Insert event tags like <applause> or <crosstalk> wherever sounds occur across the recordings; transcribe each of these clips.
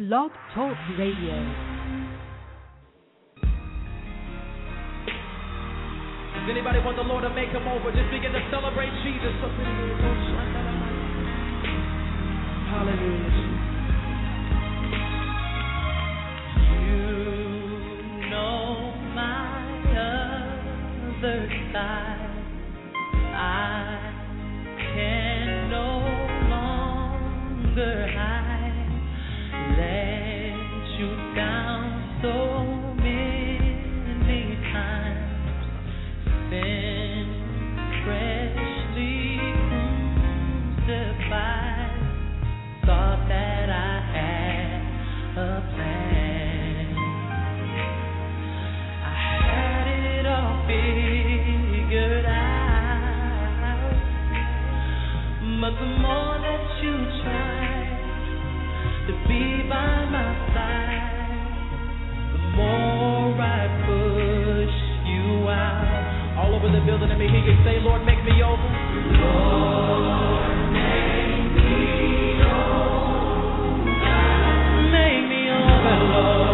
Blog Talk Radio. Does anybody want the Lord to make him over? Just begin to celebrate Jesus. Hallelujah. You know my other side. Me you say, Lord, make me over. Lord. Make me over. Make me over Lord.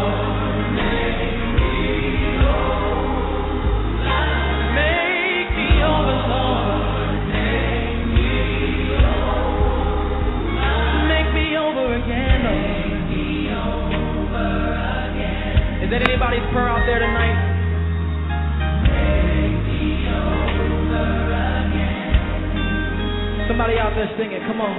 Is that anybody's prayer out there tonight? Somebody out there singing, come on.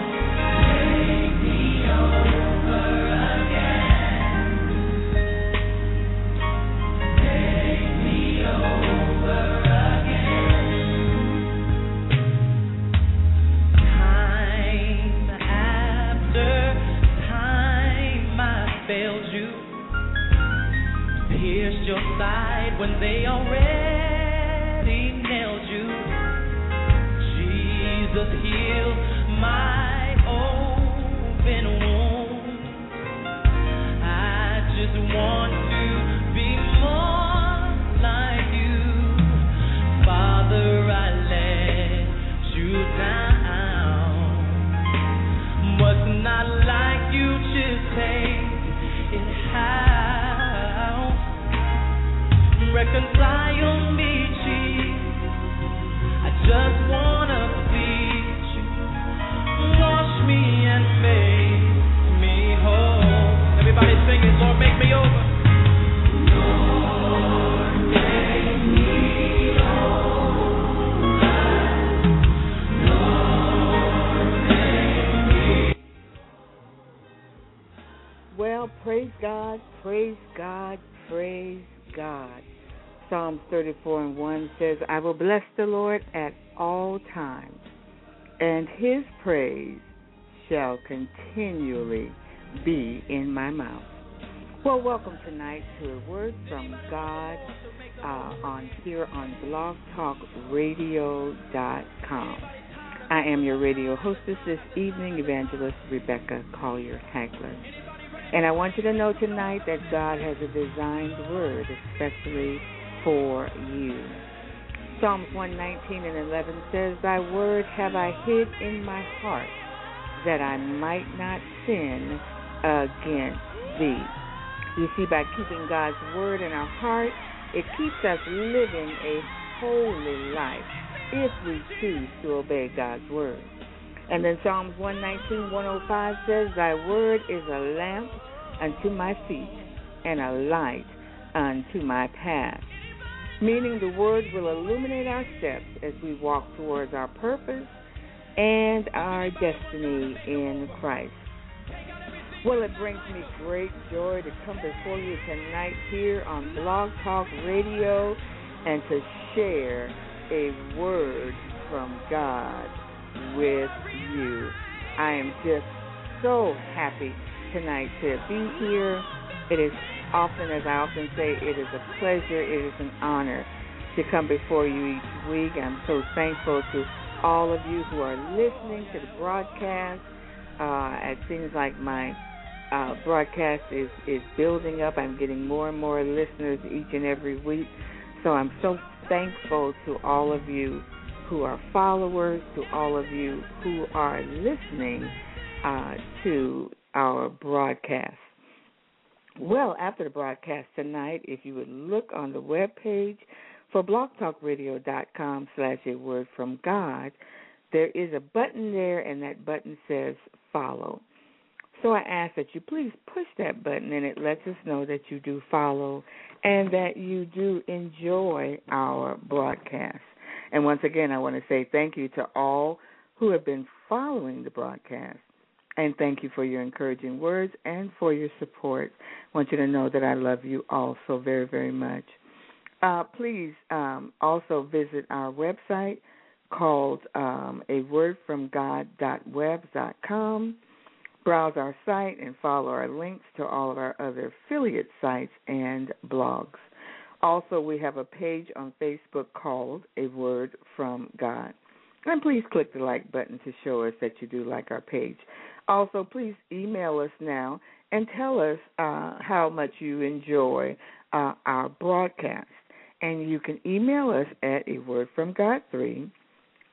Time after time I failed you. Pierced your side when they already I just wanna please you. Wash me and make me whole. Everybody Lord, make me over. Well, praise God, praise God, praise God. Psalms 34 and 1 says, I will bless the Lord at all times, and his praise shall continually be in my mouth. Well, welcome tonight to a word from God uh, on here on blogtalkradio.com. I am your radio hostess this evening, Evangelist Rebecca Collier Hagler. And I want you to know tonight that God has a designed word especially for you. Psalms 119 and 11 says, Thy word have I hid in my heart that I might not sin against thee. You see, by keeping God's word in our heart, it keeps us living a holy life if we choose to obey God's word. And then Psalms 119, 105 says, Thy word is a lamp unto my feet and a light unto my path. Meaning the word will illuminate our steps as we walk towards our purpose and our destiny in Christ. Well, it brings me great joy to come before you tonight here on Blog Talk Radio and to share a word from God with you. I am just so happy tonight to be here. It is often, as I often say, it is a pleasure, it is an honor to come before you each week. I'm so thankful to all of you who are listening to the broadcast. Uh, it seems like my uh, broadcast is, is building up. I'm getting more and more listeners each and every week. So I'm so thankful to all of you who are followers, to all of you who are listening uh, to our broadcast. Well, after the broadcast tonight, if you would look on the web page for blogtalkradio.com slash a word from God, there is a button there, and that button says follow. So I ask that you please push that button, and it lets us know that you do follow and that you do enjoy our broadcast. And once again, I want to say thank you to all who have been following the broadcast. And thank you for your encouraging words and for your support. I want you to know that I love you all so very, very much. Uh, please um, also visit our website called um, a word from God.webs.com. Browse our site and follow our links to all of our other affiliate sites and blogs. Also, we have a page on Facebook called A Word from God. And please click the like button to show us that you do like our page. Also, please email us now and tell us uh, how much you enjoy uh, our broadcast. And you can email us at a word from God 3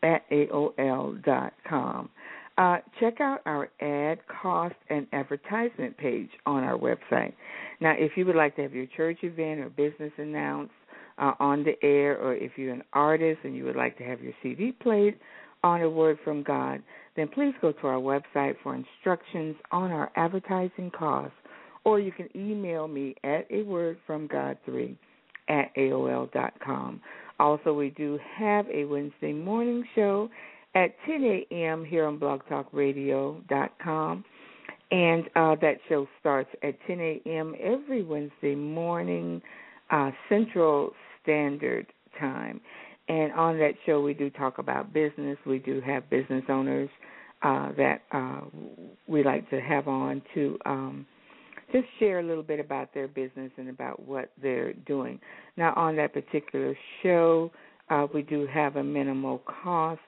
at AOL dot com. Uh, check out our ad cost and advertisement page on our website. Now, if you would like to have your church event or business announced uh, on the air, or if you're an artist and you would like to have your CD played on a word from God, then please go to our website for instructions on our advertising costs, or you can email me at a word from God 3 at AOL dot com. Also, we do have a Wednesday morning show at 10 a.m. here on blogtalkradio.com. And uh, that show starts at 10 a.m. every Wednesday morning, uh, Central Standard Time. And on that show, we do talk about business. We do have business owners uh, that uh, we like to have on to um, just share a little bit about their business and about what they're doing. Now, on that particular show, uh, we do have a minimal cost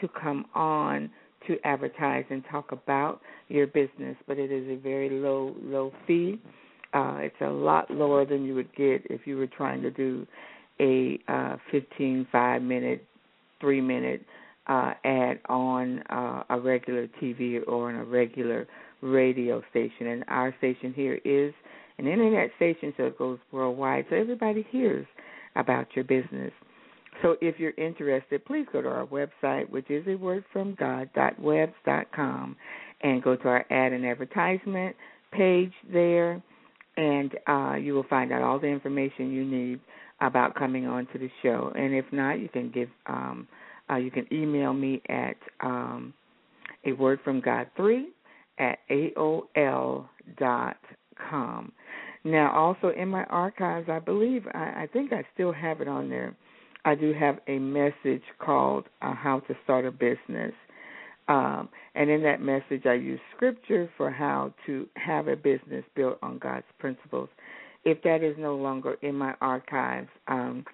to come on to advertise and talk about your business, but it is a very low, low fee. Uh, it's a lot lower than you would get if you were trying to do a uh, 15, five minute, three minute uh, ad on uh, a regular TV or on a regular radio station. And our station here is an internet station, so it goes worldwide, so everybody hears about your business. So if you're interested, please go to our website, which is a word from and go to our ad and advertisement page there, and uh, you will find out all the information you need about coming on to the show. And if not, you can give um, uh, you can email me at um, a word from God three at aol dot com. Now, also in my archives, I believe I, I think I still have it on there I do have a message called uh, How to Start a Business. Um, and in that message, I use scripture for how to have a business built on God's principles. If that is no longer in my archives, um,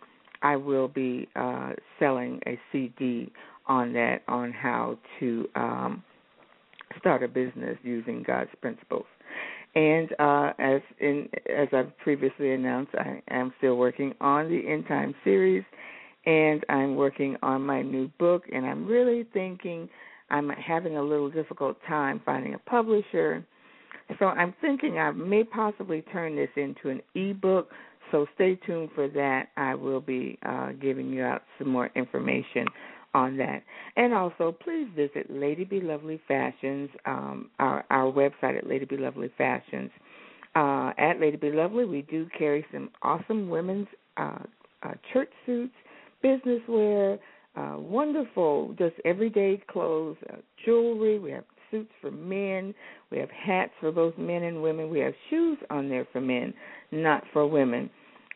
I will be uh, selling a CD on that on how to um, start a business using God's principles. And uh, as in as I've previously announced, I am still working on the End Time series, and I'm working on my new book, and I'm really thinking I'm having a little difficult time finding a publisher. So I'm thinking I may possibly turn this into an ebook. So stay tuned for that. I will be uh, giving you out some more information on that. And also, please visit Lady Be Lovely Fashions, um, our, our website at Lady Be Lovely Fashions. Uh, at Lady Be Lovely, we do carry some awesome women's uh, uh, church suits business wear, uh, wonderful, just everyday clothes, uh, jewelry. We have suits for men. We have hats for both men and women. We have shoes on there for men, not for women.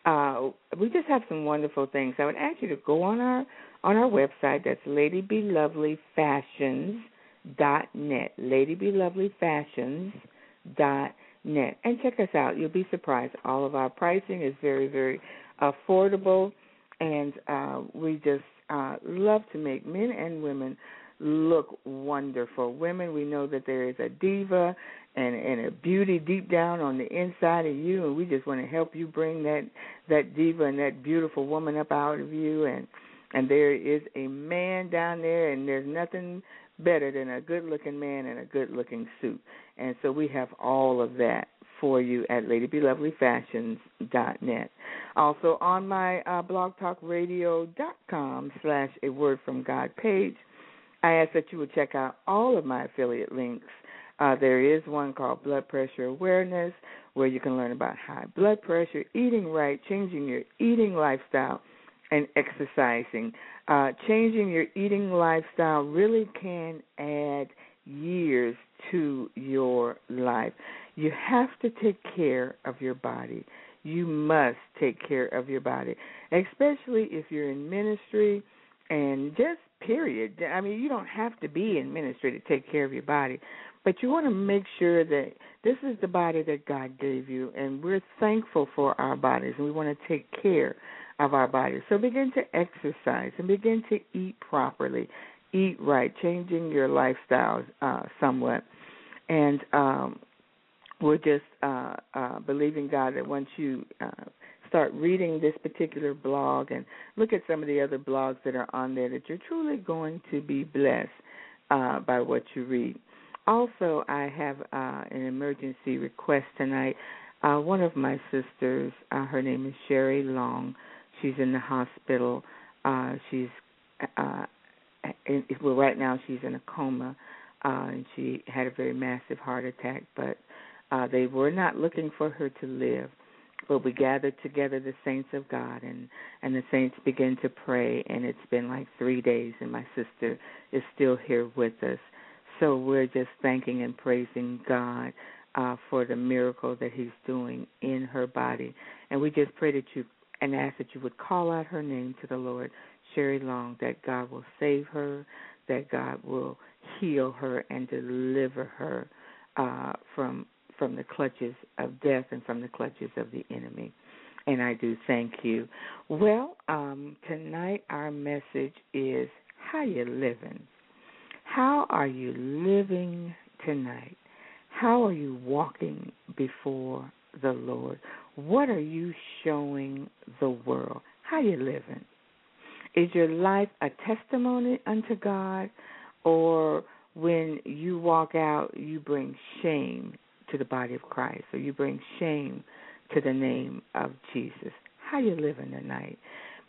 Uh, we just have some wonderful things. I would ask you to go on our on our website. That's ladybelovelyfashions.net. Ladybelovelyfashions.net. And check us out. You'll be surprised. All of our pricing is very, very affordable and uh, we just uh, love to make men and women look wonderful. Women, we know that there is a diva and and a beauty deep down on the inside of you, and we just want to help you bring that that diva and that beautiful woman up out of you. And and there is a man down there, and there's nothing better than a good looking man in a good looking suit. And so we have all of that for you at ladybelovelyfashions.net. Also on my uh, blogtalkradio.com slash a word from God page, I ask that you would check out all of my affiliate links. Uh, there is one called Blood Pressure Awareness, where you can learn about high blood pressure, eating right, changing your eating lifestyle, and exercising. Uh, changing your eating lifestyle really can add years to your life. You have to take care of your body. You must take care of your body, especially if you're in ministry and just period. I mean, you don't have to be in ministry to take care of your body, but you want to make sure that this is the body that God gave you, and we're thankful for our bodies, and we want to take care of our bodies. So begin to exercise and begin to eat properly, eat right, changing your lifestyle uh, somewhat, and um, we're just uh, uh, believing God that once you uh, start reading this particular blog and look at some of the other blogs that are on there, that you're truly going to be blessed uh, by what you read. Also, I have uh, an emergency request tonight. Uh, one of my sisters, uh, her name is Sherry Long. She's in the hospital. Uh, she's uh, in, well, right now she's in a coma, uh, and she had a very massive heart attack. But uh, they were not looking for her to live. But we gathered together the saints of God, and and the saints began to pray. And it's been like three days, and my sister is still here with us. So we're just thanking and praising God uh, for the miracle that He's doing in her body. And we just pray that you and ask that you would call out her name to the Lord, Sherry Long, that God will save her, that God will heal her and deliver her uh, from from the clutches of death and from the clutches of the enemy. And I do thank you. Well, um, tonight our message is how you living. How are you living tonight? How are you walking before the Lord? What are you showing the world? How you living? Is your life a testimony unto God or when you walk out you bring shame to the body of Christ, or you bring shame to the name of Jesus. How you living tonight?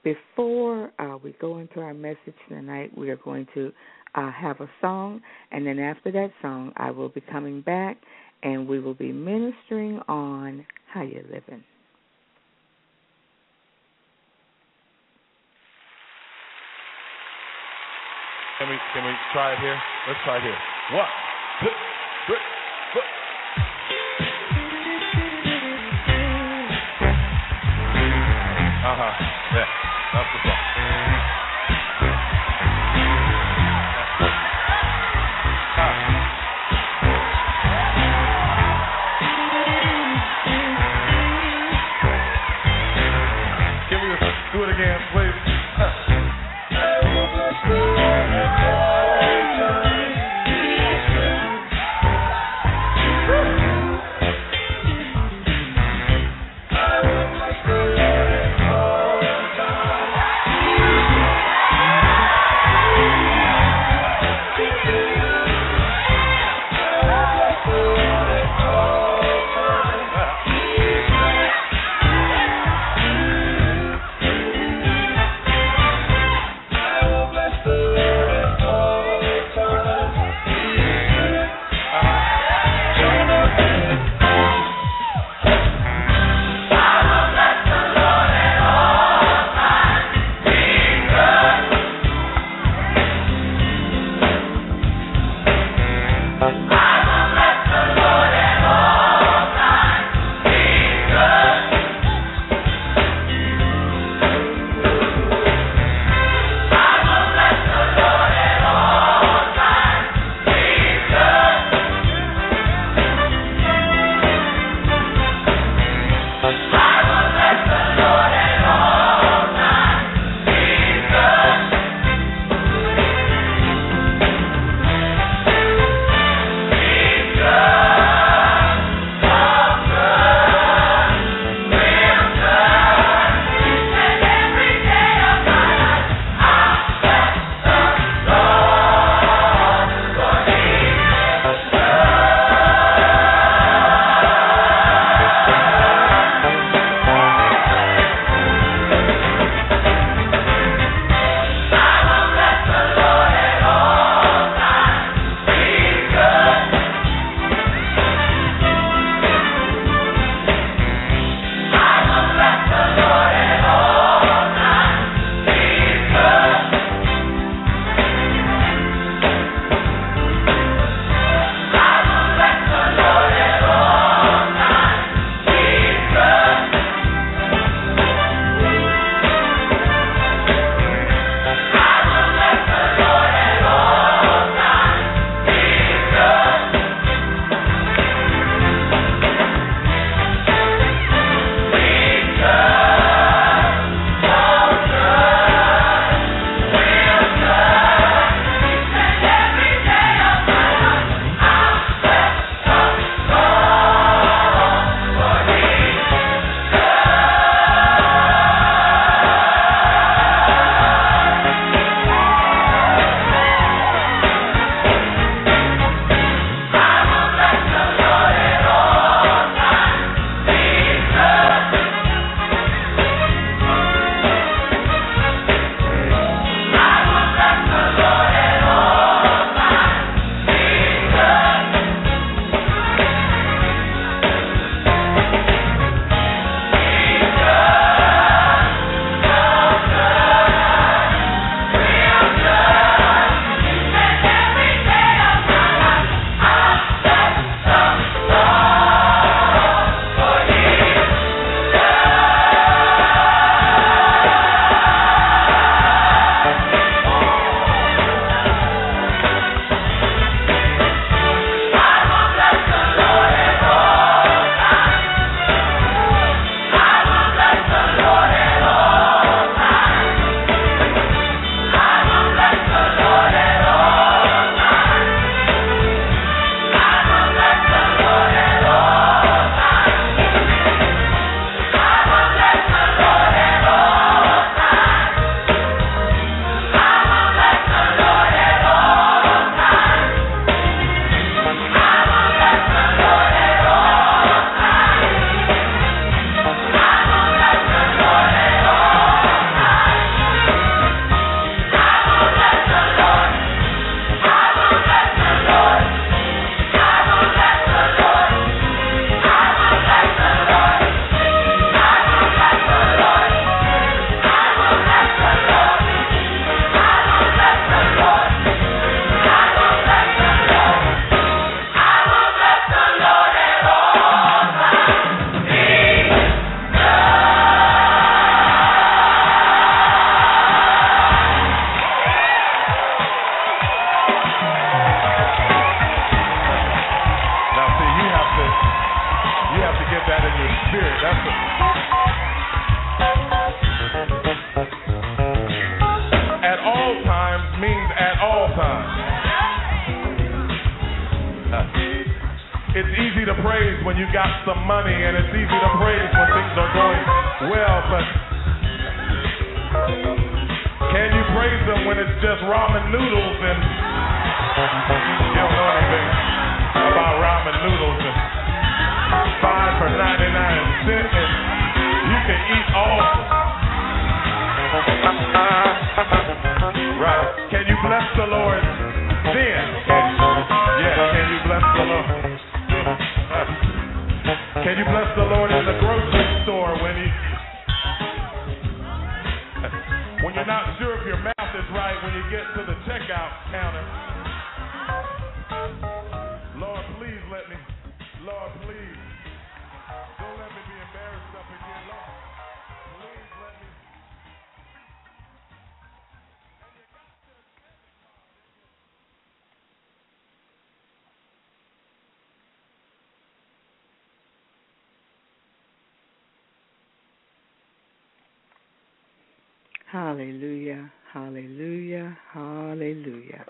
Before uh, we go into our message tonight, we are going to uh, have a song, and then after that song, I will be coming back, and we will be ministering on how you living. Can we can we try it here? Let's try it here. One, two, It's easy to praise when you got some money, and it's easy to praise when things are going well, but can you praise them when it's just ramen noodles and you don't know anything about ramen noodles and five for 99 cents and you can eat all. Right. Can you bless the Lord then? Yeah, can you bless the Lord? Can you bless the Lord in the grocery store when he when you're not sure if your math is right when you get to the checkout counter? Hallelujah, hallelujah, hallelujah.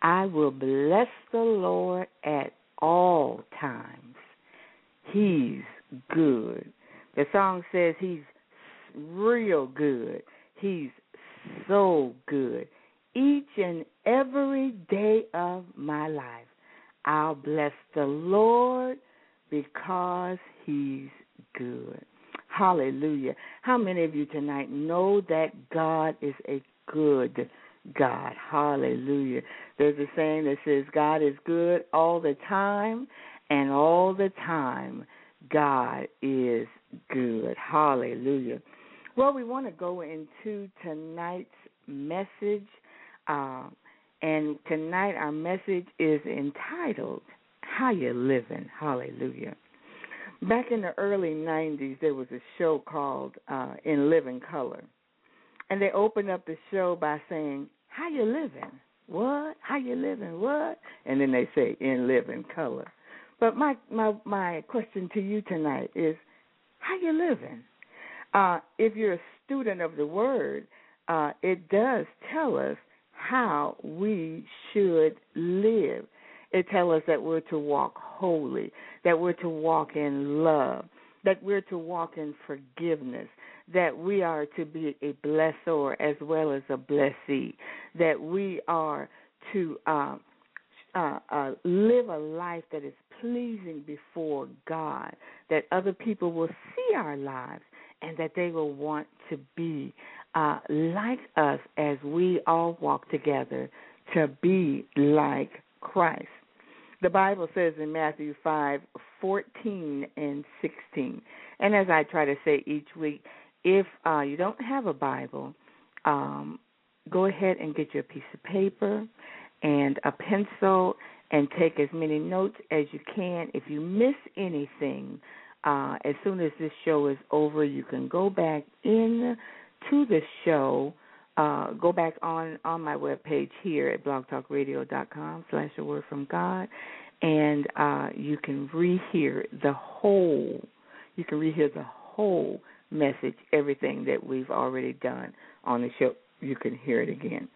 I will bless the Lord at all times. He's good. The song says he's real good. He's so good. Each and every day of my life, I'll bless the Lord because he's good. Hallelujah. How many of you tonight know that God is a good God? Hallelujah. There's a saying that says God is good all the time, and all the time, God is good. Hallelujah. Well, we want to go into tonight's message. Uh, and tonight our message is entitled How You Living. Hallelujah. Back in the early 90s, there was a show called uh, In Living Color. And they opened up the show by saying, How you living? What? How you living? What? And then they say, In Living Color. But my, my, my question to you tonight is, How you living? Uh, if you're a student of the Word, uh, it does tell us how we should live. It tells us that we're to walk holy, that we're to walk in love, that we're to walk in forgiveness, that we are to be a blessor as well as a blessee, that we are to uh, uh, uh, live a life that is pleasing before God, that other people will see our lives and that they will want to be uh, like us as we all walk together to be like Christ. The Bible says in Matthew 5 14 and 16. And as I try to say each week, if uh, you don't have a Bible, um, go ahead and get your piece of paper and a pencil and take as many notes as you can. If you miss anything, uh, as soon as this show is over, you can go back in to the show. Uh, go back on on my webpage here at blogtalkradio.com slash a word from God, and uh, you can rehear the whole. You can rehear the whole message, everything that we've already done on the show. You can hear it again.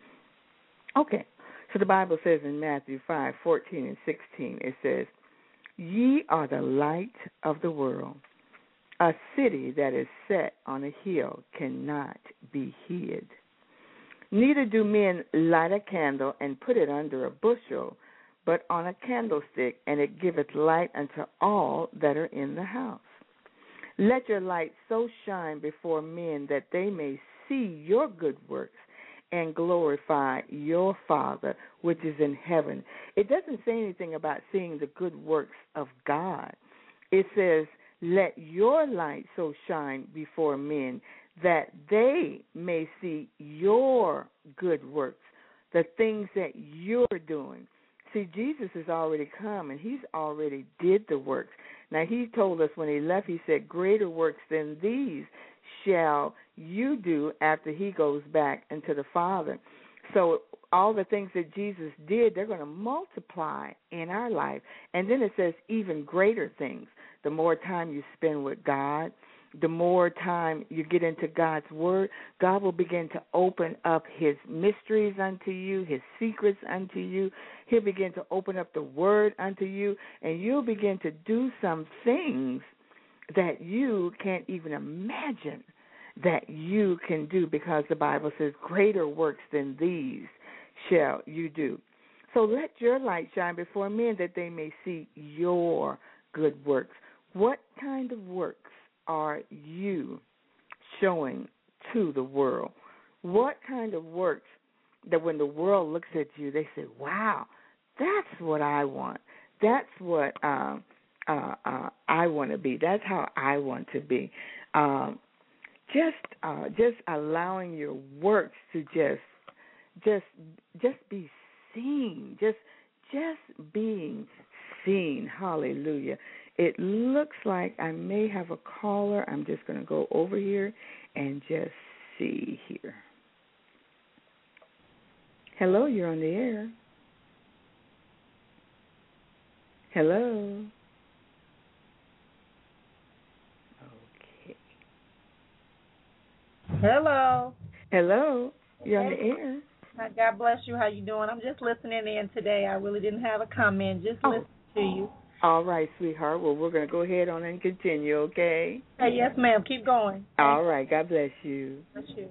Okay, so the Bible says in Matthew five fourteen and sixteen, it says, "Ye are the light of the world." A city that is set on a hill cannot be hid. Neither do men light a candle and put it under a bushel, but on a candlestick, and it giveth light unto all that are in the house. Let your light so shine before men that they may see your good works and glorify your Father which is in heaven. It doesn't say anything about seeing the good works of God. It says, Let your light so shine before men that they may see your good works, the things that you're doing. See, Jesus has already come and he's already did the works. Now he told us when he left, he said, Greater works than these shall you do after he goes back into the Father. So all the things that Jesus did, they're going to multiply in our life. And then it says even greater things. the more time you spend with God, the more time you get into God's Word, God will begin to open up His mysteries unto you, His secrets unto you. He'll begin to open up the Word unto you, and you'll begin to do some things that you can't even imagine that you can do because the Bible says, Greater works than these shall you do. So let your light shine before men that they may see your good works. What kind of works are you showing to the world? What kind of works that when the world looks at you, they say, "Wow, that's what I want. That's what um, uh, uh, I want to be. That's how I want to be." Um, just, uh, just allowing your works to just, just, just be seen. Just, just being seen. Hallelujah. It looks like I may have a caller. I'm just going to go over here and just see here. Hello, you're on the air. Hello. Okay. Hello. Hello. You're on the air. God bless you. How you doing? I'm just listening in today. I really didn't have a comment. Just oh. listening to you. All right, sweetheart. Well, we're going to go ahead on and continue, okay? Hey, yes, ma'am. Keep going. All right. God bless you. Bless you.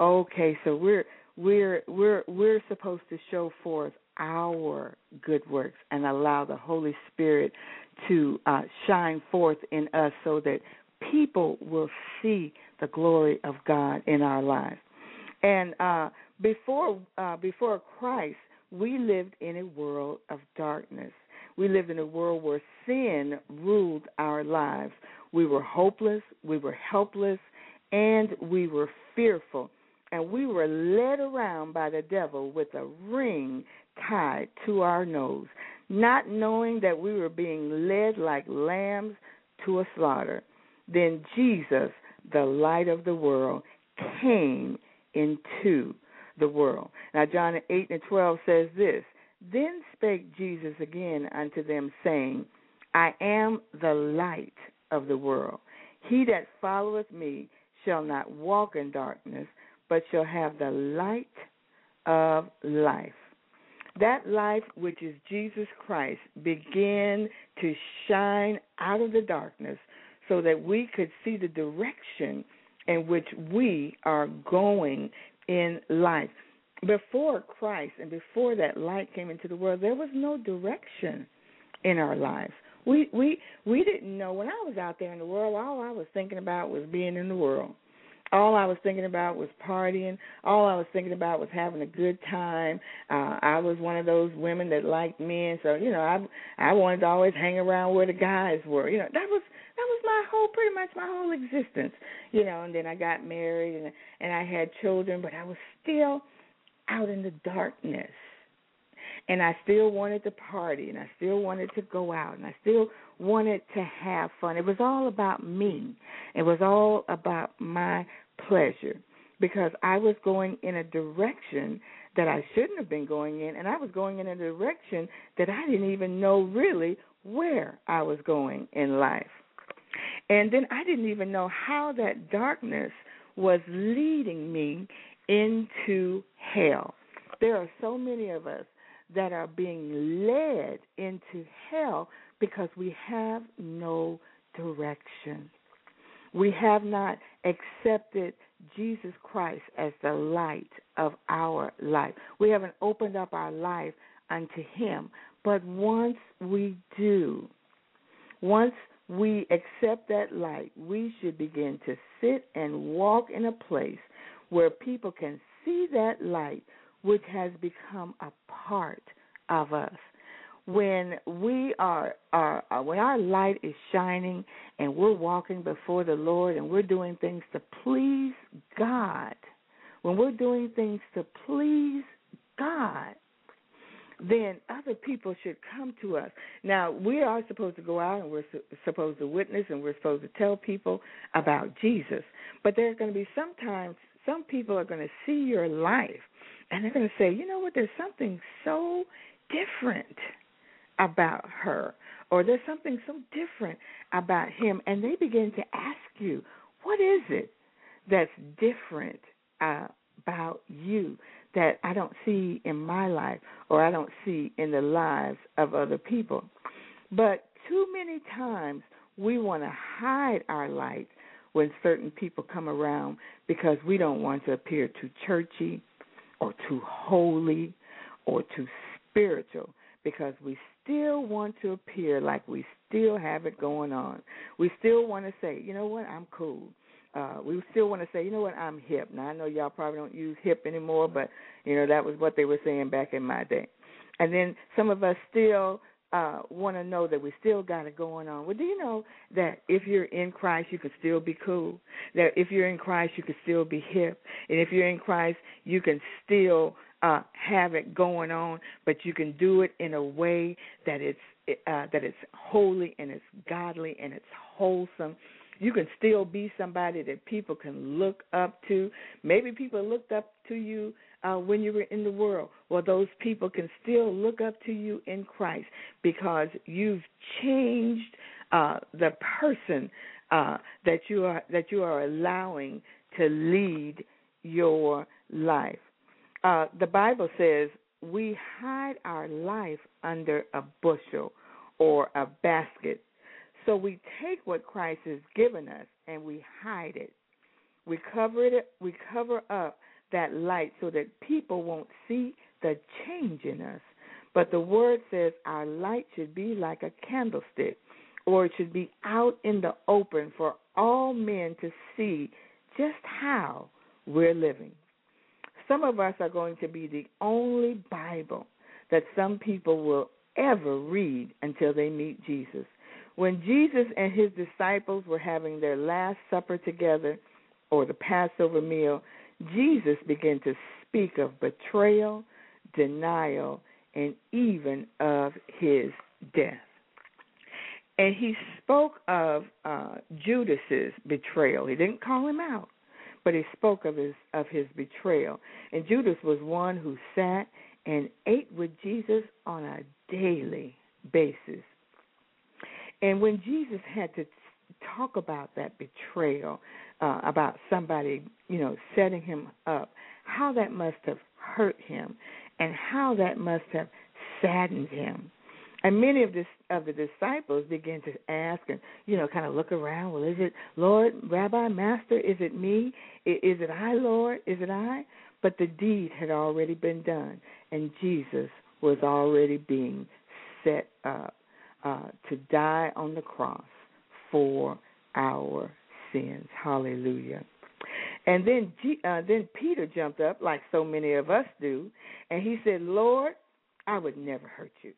Okay, so we're we're we're we're supposed to show forth our good works and allow the Holy Spirit to uh, shine forth in us so that people will see the glory of God in our lives. And uh, before uh, before Christ, we lived in a world of darkness. We lived in a world where sin ruled our lives. We were hopeless, we were helpless, and we were fearful. And we were led around by the devil with a ring tied to our nose, not knowing that we were being led like lambs to a slaughter. Then Jesus, the light of the world, came into the world. Now, John 8 and 12 says this Then spake Jesus again unto them, saying, I am the light of the world. He that followeth me shall not walk in darkness, but shall have the light of life. That life, which is Jesus Christ, began to shine out of the darkness so that we could see the direction in which we are going in life. Before Christ and before that light came into the world, there was no direction in our lives. We we we didn't know when I was out there in the world, all I was thinking about was being in the world. All I was thinking about was partying. All I was thinking about was having a good time. Uh I was one of those women that liked men, so you know, I I wanted to always hang around where the guys were. You know, that was was my whole pretty much my whole existence you know and then i got married and and i had children but i was still out in the darkness. And i still wanted to party and i still wanted to go out and i still wanted to have fun. It was all about me. It was all about my pleasure because i was going in a direction that i shouldn't have been going in and i was going in a direction that i didn't even know really where i was going in life and then I didn't even know how that darkness was leading me into hell. There are so many of us that are being led into hell because we have no direction. We have not accepted Jesus Christ as the light of our life. We haven't opened up our life unto Him. But once we do, once we accept that light, we should begin to sit and walk in a place where people can see that light, which has become a part of us. When we are, are, when our light is shining and we're walking before the Lord and we're doing things to please God, when we're doing things to please God, then other people should come to us. Now, we are supposed to go out and we're su- supposed to witness and we're supposed to tell people about Jesus. But there's going to be sometimes some people are going to see your life and they're going to say, you know what, there's something so different about her or there's something so different about him and they begin to ask you what is it that's different uh, about you that I don't see in my life or I don't see in the lives of other people. But too many times we want to hide our light when certain people come around because we don't want to appear too churchy or too holy or too spiritual because we still want to appear like we still have it going on. We still want to say, you know what, I'm cool. Uh, we still want to say, you know what, I'm hip. Now I know y'all probably don't use hip anymore, but you know that was what they were saying back in my day. And then some of us still uh want to know that we still got it going on. Well, do you know that if you're in Christ, you can still be cool. That if you're in Christ, you can still be hip, and if you're in Christ, you can still uh have it going on, but you can do it in a way that it's uh that it's holy and it's godly and it's wholesome you can still be somebody that people can look up to. Maybe people looked up to you uh, when you were in the world. Well, those people can still look up to you in Christ because you've changed uh, the person uh, that you are that you are allowing to lead your life. Uh, the Bible says we hide our life under a bushel or a basket so we take what Christ has given us and we hide it. We cover it we cover up that light so that people won't see the change in us. But the word says our light should be like a candlestick or it should be out in the open for all men to see just how we're living. Some of us are going to be the only Bible that some people will ever read until they meet Jesus. When Jesus and his disciples were having their Last Supper together, or the Passover meal, Jesus began to speak of betrayal, denial, and even of his death. And he spoke of uh, Judas's betrayal. He didn't call him out, but he spoke of his of his betrayal. And Judas was one who sat and ate with Jesus on a daily basis. And when Jesus had to talk about that betrayal, uh, about somebody, you know, setting him up, how that must have hurt him, and how that must have saddened him. And many of this of the disciples began to ask and you know kind of look around. Well, is it Lord, Rabbi, Master? Is it me? Is it I, Lord? Is it I? But the deed had already been done, and Jesus was already being set up uh, to die on the cross for our sins. Hallelujah. And then G, uh, then Peter jumped up like so many of us do, and he said, "Lord, I would never hurt you.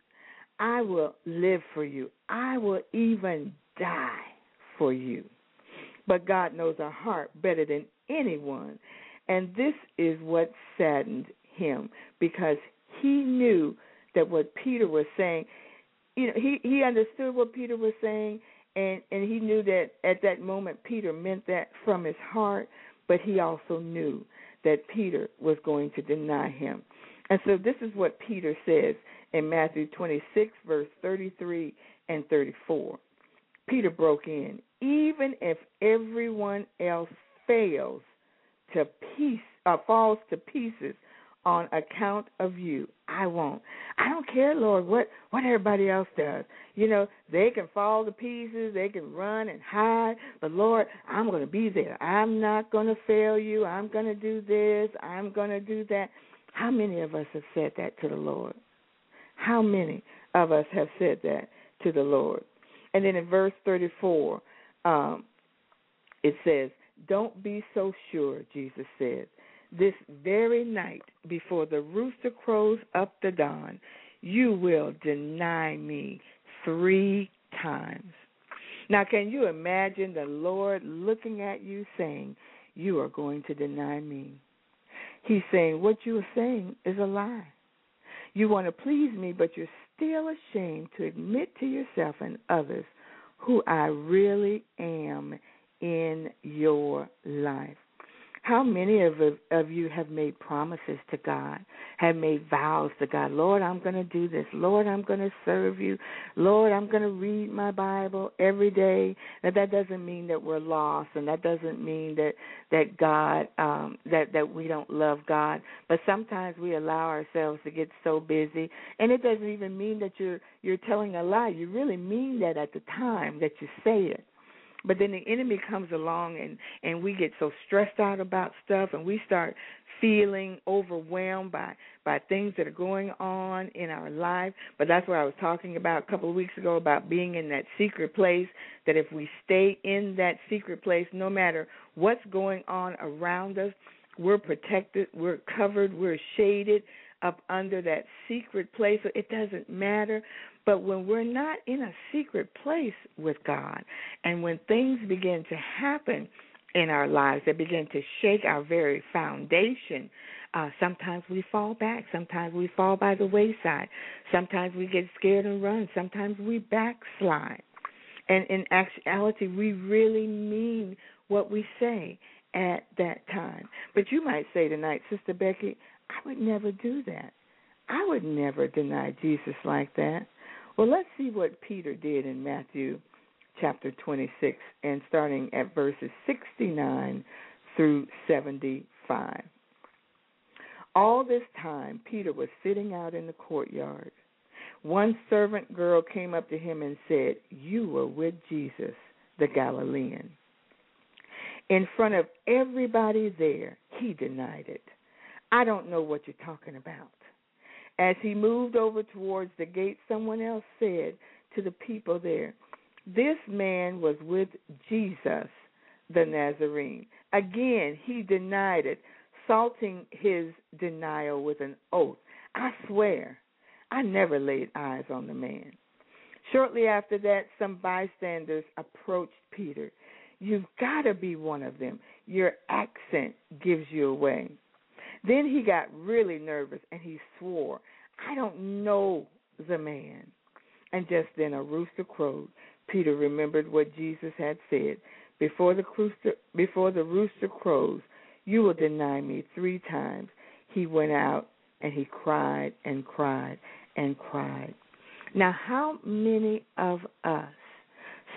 I will live for you. I will even die for you." But God knows our heart better than anyone, and this is what saddened him because he knew that what Peter was saying you know he he understood what Peter was saying and and he knew that at that moment Peter meant that from his heart but he also knew that Peter was going to deny him. And so this is what Peter says in Matthew 26 verse 33 and 34. Peter broke in, even if everyone else fails to piece uh, falls to pieces on account of you. I won't. I don't care, Lord, what what everybody else does. You know, they can fall to pieces, they can run and hide, but Lord, I'm going to be there. I'm not going to fail you. I'm going to do this. I'm going to do that. How many of us have said that to the Lord? How many of us have said that to the Lord? And then in verse 34, um, it says, Don't be so sure, Jesus said this very night before the rooster crows up the dawn, you will deny me three times. Now, can you imagine the Lord looking at you saying, You are going to deny me? He's saying, What you are saying is a lie. You want to please me, but you're still ashamed to admit to yourself and others who I really am in your life. How many of of you have made promises to God, have made vows to God? Lord, I'm going to do this. Lord, I'm going to serve you. Lord, I'm going to read my Bible every day. Now that doesn't mean that we're lost, and that doesn't mean that that God um, that that we don't love God. But sometimes we allow ourselves to get so busy, and it doesn't even mean that you're you're telling a lie. You really mean that at the time that you say it but then the enemy comes along and and we get so stressed out about stuff and we start feeling overwhelmed by by things that are going on in our life. But that's what i was talking about a couple of weeks ago about being in that secret place that if we stay in that secret place no matter what's going on around us we're protected we're covered we're shaded up under that secret place it doesn't matter but when we're not in a secret place with God, and when things begin to happen in our lives that begin to shake our very foundation, uh, sometimes we fall back. Sometimes we fall by the wayside. Sometimes we get scared and run. Sometimes we backslide. And in actuality, we really mean what we say at that time. But you might say tonight, Sister Becky, I would never do that. I would never deny Jesus like that. Well, let's see what Peter did in Matthew chapter 26 and starting at verses 69 through 75. All this time, Peter was sitting out in the courtyard. One servant girl came up to him and said, You were with Jesus, the Galilean. In front of everybody there, he denied it. I don't know what you're talking about. As he moved over towards the gate, someone else said to the people there, This man was with Jesus, the Nazarene. Again, he denied it, salting his denial with an oath. I swear, I never laid eyes on the man. Shortly after that, some bystanders approached Peter. You've got to be one of them. Your accent gives you away. Then he got really nervous and he swore, I don't know the man. And just then a rooster crowed. Peter remembered what Jesus had said before the rooster, before the rooster crows, you will deny me three times. He went out and he cried and cried and cried. Now, how many of us,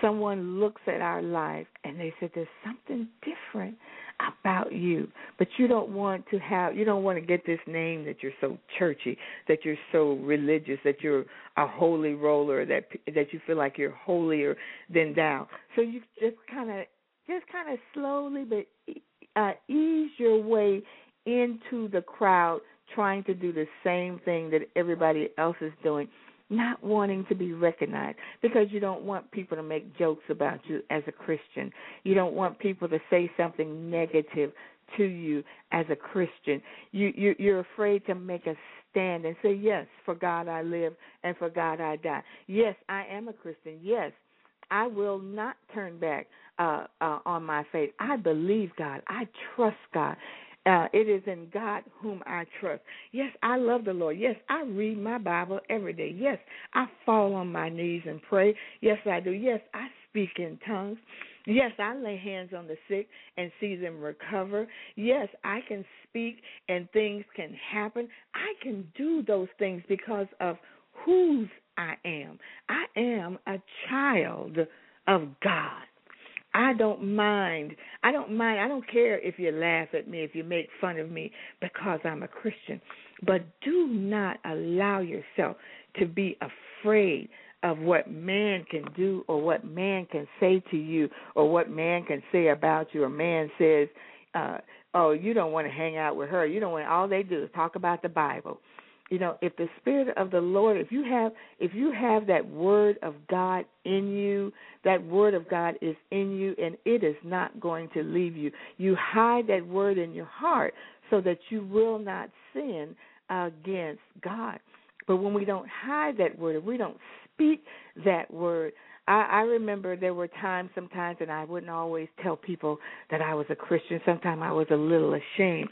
someone looks at our life and they say, There's something different about you. But you don't want to have you don't want to get this name that you're so churchy, that you're so religious, that you're a holy roller, that that you feel like you're holier than thou. So you just kind of just kind of slowly but uh, ease your way into the crowd trying to do the same thing that everybody else is doing not wanting to be recognized because you don't want people to make jokes about you as a Christian. You don't want people to say something negative to you as a Christian. You, you you're afraid to make a stand and say, "Yes, for God I live and for God I die." Yes, I am a Christian. Yes, I will not turn back uh, uh, on my faith. I believe God. I trust God. Uh, it is in God whom I trust. Yes, I love the Lord. Yes, I read my Bible every day. Yes, I fall on my knees and pray. Yes, I do. Yes, I speak in tongues. Yes, I lay hands on the sick and see them recover. Yes, I can speak and things can happen. I can do those things because of whose I am. I am a child of God. I don't mind. I don't mind. I don't care if you laugh at me, if you make fun of me because I'm a Christian. But do not allow yourself to be afraid of what man can do or what man can say to you or what man can say about you A man says uh oh you don't want to hang out with her you don't want all they do is talk about the bible you know if the spirit of the lord if you have if you have that word of god in you that word of god is in you and it is not going to leave you. You hide that word in your heart so that you will not sin against god. But when we don't hide that word if we don't speak that word I, I remember there were times sometimes and I wouldn't always tell people that I was a Christian. Sometimes I was a little ashamed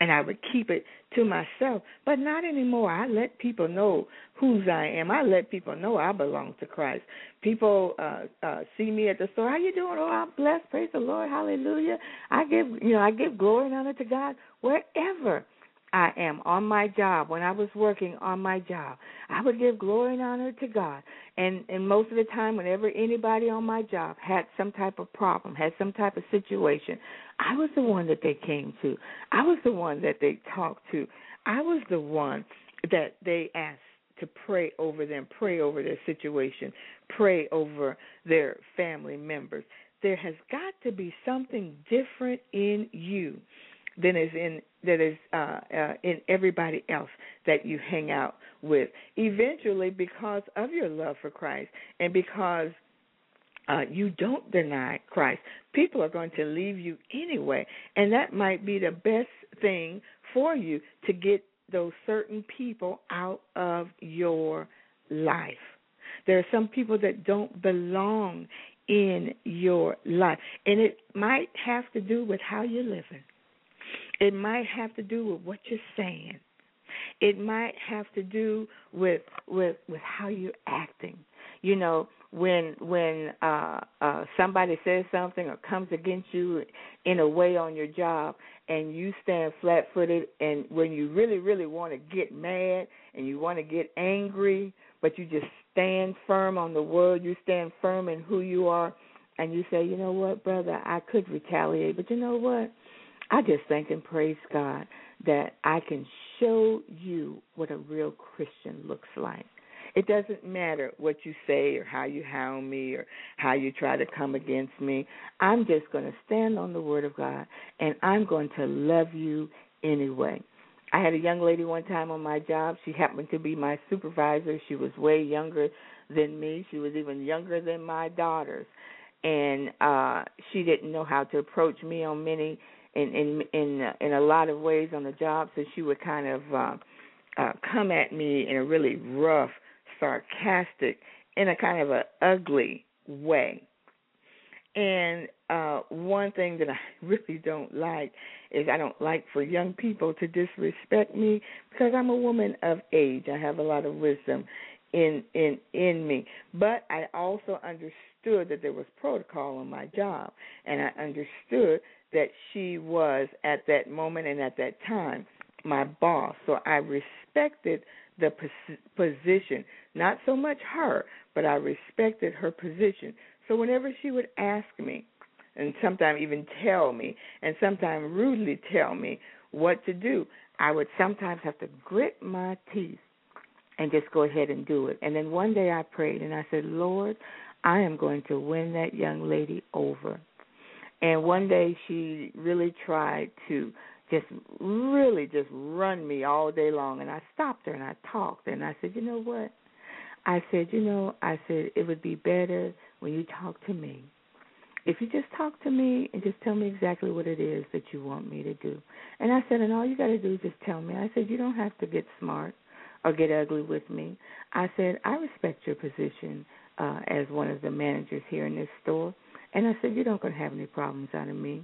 and I would keep it to myself. But not anymore. I let people know whose I am. I let people know I belong to Christ. People uh uh see me at the store. How you doing? Oh, I'm blessed. Praise the Lord. Hallelujah. I give you know, I give glory and honor to God wherever I am on my job, when I was working on my job, I would give glory and honor to God. And and most of the time whenever anybody on my job had some type of problem, had some type of situation, I was the one that they came to. I was the one that they talked to. I was the one that they asked to pray over them, pray over their situation, pray over their family members. There has got to be something different in you than is in that is uh, uh, in everybody else that you hang out with. Eventually, because of your love for Christ and because uh, you don't deny Christ, people are going to leave you anyway, and that might be the best thing for you to get those certain people out of your life. There are some people that don't belong in your life, and it might have to do with how you're living. It might have to do with what you're saying. It might have to do with with with how you're acting. You know, when when uh uh somebody says something or comes against you in a way on your job and you stand flat footed and when you really really want to get mad and you want to get angry but you just stand firm on the word you stand firm in who you are and you say you know what brother i could retaliate but you know what I just thank and praise God that I can show you what a real Christian looks like. It doesn't matter what you say or how you hound me or how you try to come against me. I'm just going to stand on the Word of God and I'm going to love you anyway. I had a young lady one time on my job. She happened to be my supervisor. She was way younger than me. She was even younger than my daughters. And uh she didn't know how to approach me on many in in in uh, in a lot of ways on the job. So she would kind of uh, uh, come at me in a really rough, sarcastic, in a kind of an ugly way. And uh one thing that <laughs> I really don't like is I don't like for young people to disrespect me because I'm a woman of age. I have a lot of wisdom in in in me. But I also understood that there was protocol on my job and I understood that she was at that moment and at that time my boss. So I respected the position, not so much her, but I respected her position. So whenever she would ask me, and sometimes even tell me, and sometimes rudely tell me what to do, I would sometimes have to grit my teeth and just go ahead and do it. And then one day I prayed and I said, Lord, I am going to win that young lady over. And one day she really tried to just really just run me all day long and I stopped her and I talked and I said, "You know what?" I said, "You know, I said it would be better when you talk to me. If you just talk to me and just tell me exactly what it is that you want me to do." And I said, "And all you got to do is just tell me." I said, "You don't have to get smart or get ugly with me." I said, "I respect your position uh as one of the managers here in this store." And I said, You're not going to have any problems out of me.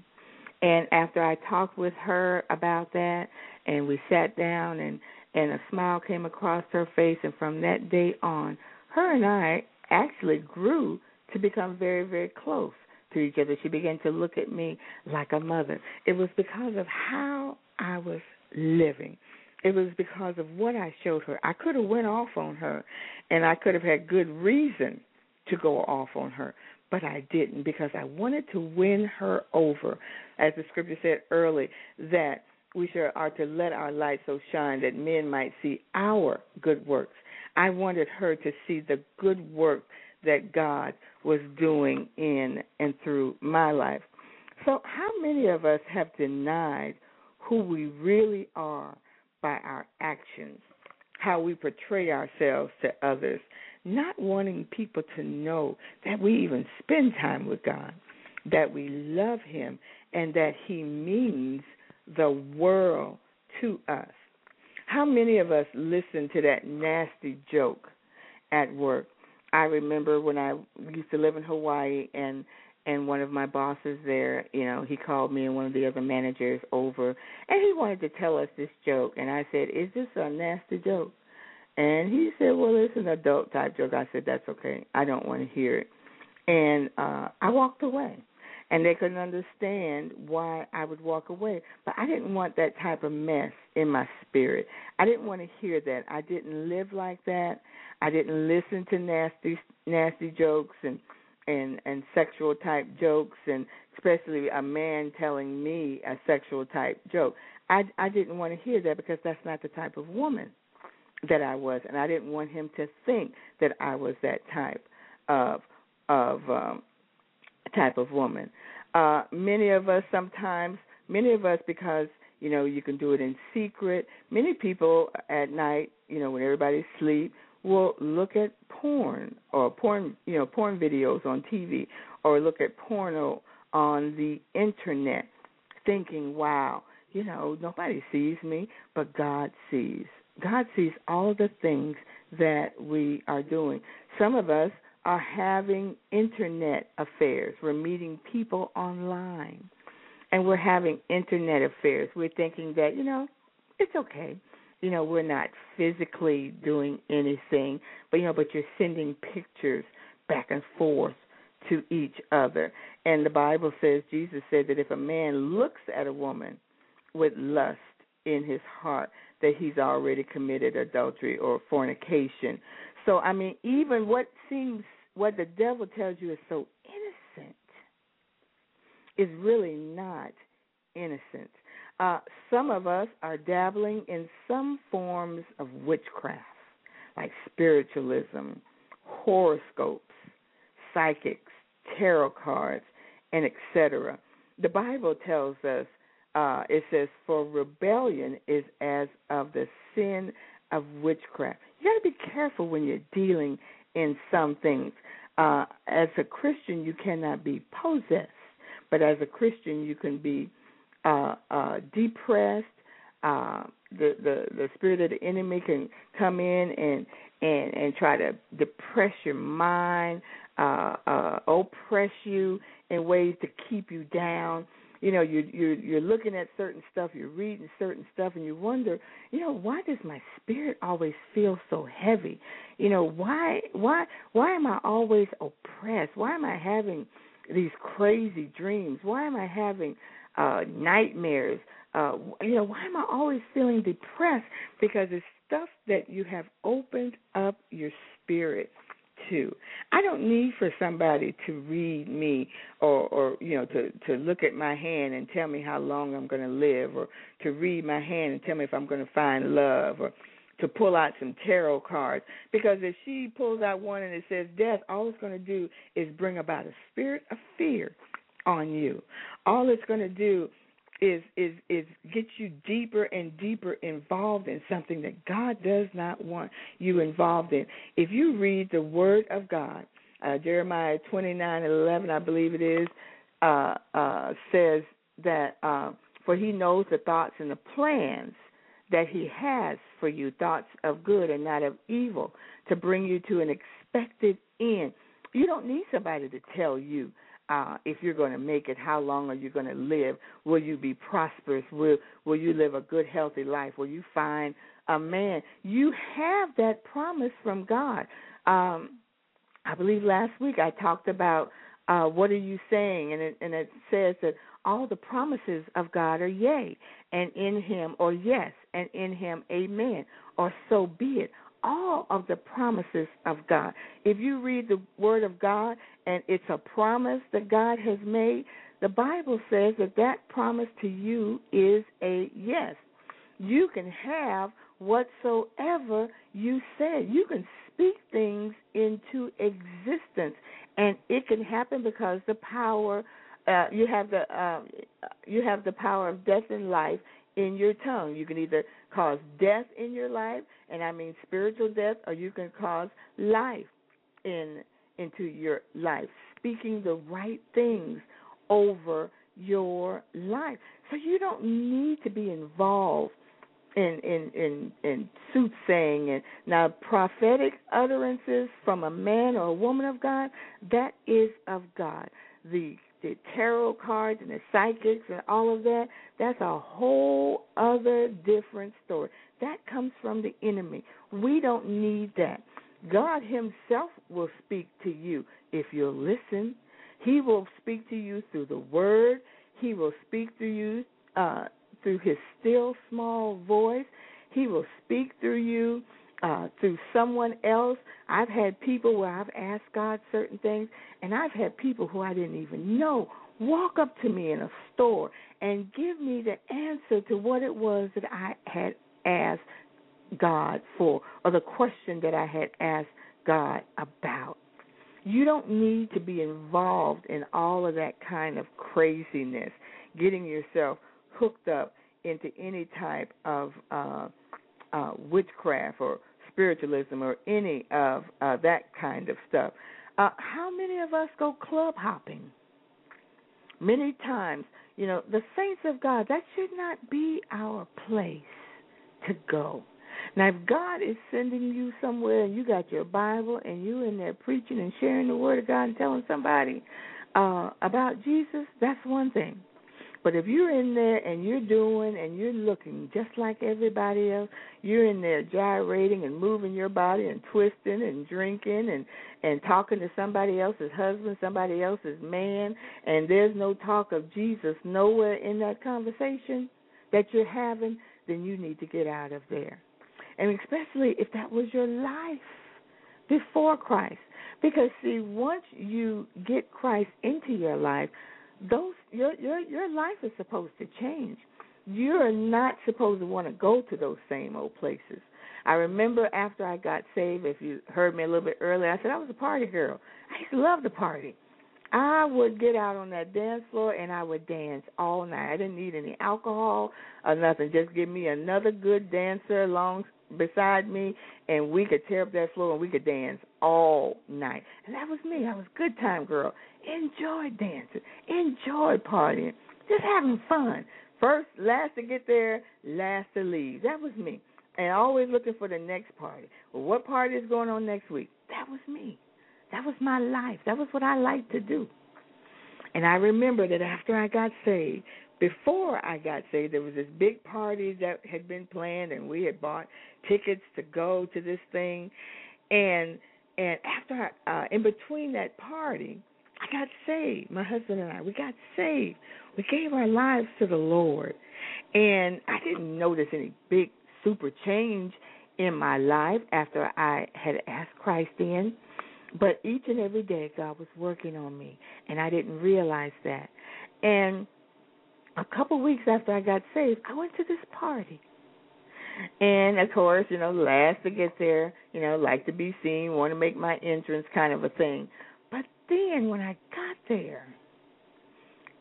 And after I talked with her about that, and we sat down, and and a smile came across her face, and from that day on, her and I actually grew to become very, very close to each other. She began to look at me like a mother. It was because of how I was living. It was because of what I showed her. I could have went off on her, and I could have had good reason to go off on her but I didn't because I wanted to win her over. As the scripture said early, that we are to let our light so shine that men might see our good works. I wanted her to see the good work that God was doing in and through my life. So, how many of us have denied who we really are by our actions, how we portray ourselves to others, not wanting people to know that we even spend time with God, that we love Him, and that He means the world to us. How many of us listen to that nasty joke at work? I remember when I used to live in Hawaii and and one of my bosses there, you know, he called me and one of the other managers over, and he wanted to tell us this joke, and I said, "Is this a nasty joke?" And he said, "Well, it's an adult type joke." I said, "That's okay. I don't want to hear it." And uh I walked away. And they couldn't understand why I would walk away. But I didn't want that type of mess in my spirit. I didn't want to hear that. I didn't live like that. I didn't listen to nasty nasty jokes and and and sexual type jokes and especially a man telling me a sexual type joke. I I didn't want to hear that because that's not the type of woman that I was and I didn't want him to think that I was that type of of um type of woman. Uh many of us sometimes many of us because you know you can do it in secret. Many people at night, you know, when everybody's asleep, will look at porn or porn, you know, porn videos on TV or look at porno on the internet, thinking, "Wow, you know, nobody sees me, but God sees. God sees all the things that we are doing. Some of us are having internet affairs. We're meeting people online, and we're having internet affairs. We're thinking that, you know, it's okay you know we're not physically doing anything but you know but you're sending pictures back and forth to each other and the bible says jesus said that if a man looks at a woman with lust in his heart that he's already committed adultery or fornication so i mean even what seems what the devil tells you is so innocent is really not innocent uh, some of us are dabbling in some forms of witchcraft, like spiritualism, horoscopes, psychics, tarot cards, and etc. The Bible tells us, uh, it says, for rebellion is as of the sin of witchcraft. You got to be careful when you're dealing in some things. Uh, as a Christian, you cannot be possessed, but as a Christian, you can be uh, uh, depressed, uh, the, the the spirit of the enemy can come in and and and try to depress your mind, uh, uh, oppress you in ways to keep you down. You know, you you're you're looking at certain stuff, you're reading certain stuff, and you wonder, you know, why does my spirit always feel so heavy? You know, why why why am I always oppressed? Why am I having these crazy dreams? Why am I having uh, nightmares. Uh, you know, why am I always feeling depressed? Because it's stuff that you have opened up your spirit to. I don't need for somebody to read me or or you know to to look at my hand and tell me how long I'm going to live or to read my hand and tell me if I'm going to find love or to pull out some tarot cards because if she pulls out one and it says death all it's going to do is bring about a spirit of fear on you. All it's going to do is is is get you deeper and deeper involved in something that God does not want you involved in. If you read the Word of God, uh, Jeremiah twenty nine and eleven, I believe it is, uh, uh, says that uh, for He knows the thoughts and the plans that He has for you, thoughts of good and not of evil, to bring you to an expected end. You don't need somebody to tell you uh, if you're going to make it, how long are you going to live? Will you be prosperous? Will Will you live a good, healthy life? Will you find a man? You have that promise from God. Um, I believe last week I talked about uh, what are you saying, and it, and it says that all the promises of God are yea, and in Him or yes, and in Him amen, or so be it all of the promises of God. If you read the Word of God and it's a promise that God has made, the Bible says that that promise to you is a yes. You can have whatsoever you say. You can speak things into existence, and it can happen because the power uh, you have the um, you have the power of death and life in your tongue. You can either cause death in your life, and I mean spiritual death, or you can cause life in into your life, speaking the right things over your life. So you don't need to be involved in in in in soothsaying and now prophetic utterances from a man or a woman of God that is of God. the the tarot cards and the psychics and all of that, that's a whole other different story. That comes from the enemy. We don't need that. God Himself will speak to you if you'll listen. He will speak to you through the Word. He will speak to you uh, through His still small voice. He will speak through you uh, through someone else. I've had people where I've asked God certain things, and I've had people who I didn't even know walk up to me in a store and give me the answer to what it was that I had asked God for, or the question that I had asked God about. You don't need to be involved in all of that kind of craziness, getting yourself hooked up into any type of uh, uh, witchcraft or spiritualism or any of uh, that kind of stuff. Uh, how many of us go club hopping? Many times, you know, the saints of God, that should not be our place to go. Now, if God is sending you somewhere and you got your Bible and you in there preaching and sharing the Word of God and telling somebody uh, about Jesus, that's one thing. But if you're in there and you're doing and you're looking just like everybody else, you're in there gyrating and moving your body and twisting and drinking and and talking to somebody else's husband, somebody else's man, and there's no talk of Jesus nowhere in that conversation that you're having, then you need to get out of there. And especially if that was your life before Christ. Because see, once you get Christ into your life, those your your your life is supposed to change. You're not supposed to want to go to those same old places. I remember after I got saved, if you heard me a little bit earlier, I said I was a party girl. I used to love to party. I would get out on that dance floor and I would dance all night. I didn't need any alcohol or nothing. Just give me another good dancer along beside me and we could tear up that floor and we could dance all night. And that was me. I was good time girl. Enjoyed dancing, enjoyed partying, just having fun. First, last to get there, last to leave. That was me. And always looking for the next party. Well, what party is going on next week? That was me. That was my life. That was what I liked to do. And I remember that after I got saved, before I got saved, there was this big party that had been planned, and we had bought tickets to go to this thing. And and after I, uh, in between that party, I got saved. My husband and I, we got saved. We gave our lives to the Lord, and I didn't notice any big super change in my life after I had asked Christ in. But each and every day, God was working on me, and I didn't realize that. And a couple weeks after I got saved, I went to this party. And of course, you know, last to get there, you know, like to be seen, want to make my entrance kind of a thing. But then when I got there,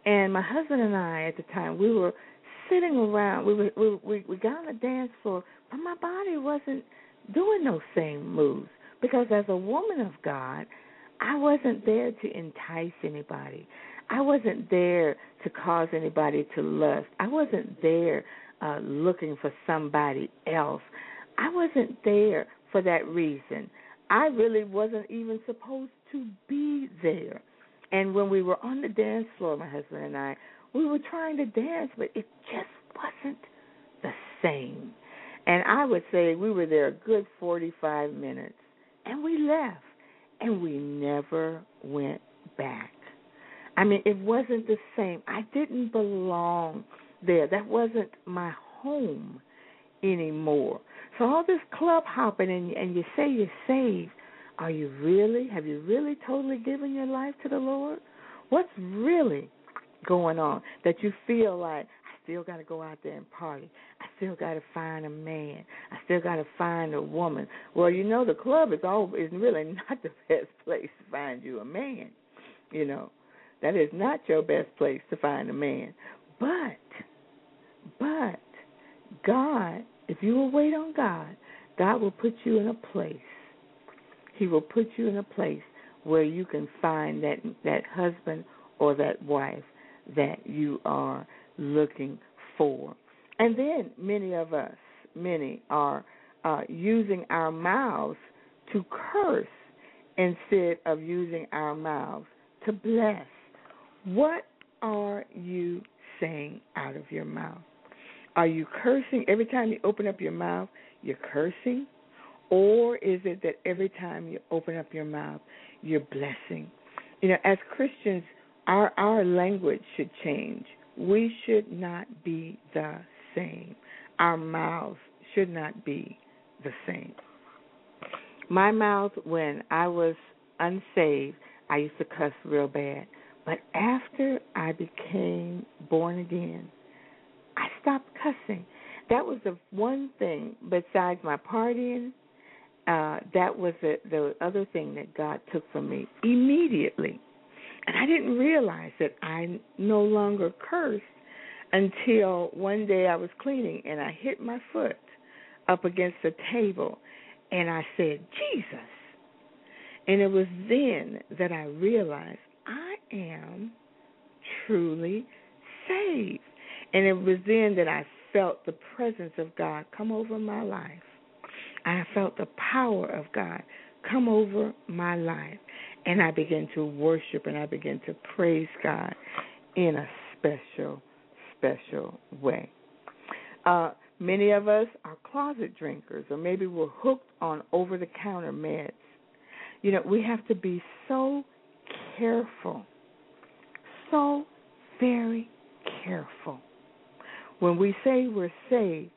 and my husband and I at the time, we were sitting around. We were we we, we got on the dance floor, but my body wasn't doing those same moves because as a woman of God, I wasn't there to entice anybody. I wasn't there to cause anybody to lust. I wasn't there uh, looking for somebody else. I wasn't there for that reason. I really wasn't even supposed to be there. And when we were on the dance floor, my husband and I, we were trying to dance, but it just wasn't the same. And I would say we were there a good 45 minutes, and we left, and we never went back. I mean, it wasn't the same. I didn't belong there. That wasn't my home anymore. So all this club hopping and and you say you're saved, are you really? Have you really totally given your life to the Lord? What's really going on that you feel like I still got to go out there and party. I still got to find a man. I still got to find a woman. Well, you know the club is all is really <laughs> not the best place to find you a man. You know, that is not your best place to find a man. But but God, if you will wait on God, God will put you in a place. He will put you in a place where you can find that that husband or that wife that you are looking for. And then many of us, many are uh, using our mouths to curse instead of using our mouths to bless What are you saying out of your mouth? Are you cursing every time you open up your mouth? You're cursing, or is it that every time you open up your mouth, you're blessing? You know, as Christians, our our language should change. We should not be the same. Our mouths should not be the same. My mouth, when I was unsaved, I used to cuss real bad. But after I became born again, I stopped cussing. That was the one thing besides my partying. Uh, that was the, the other thing that God took from me immediately. And I didn't realize that I no longer cursed until one day I was cleaning and I hit my foot up against the table and I said, Jesus. And it was then that I realized am truly saved. And it was then that I felt the presence of God come over my life. I felt the power of God come over my life. And I began to worship and I began to praise God in a special, special way. Uh, many of us are closet drinkers, or maybe we're hooked on over the counter meds. You know, we have to be so careful, so very careful when we say we're saved,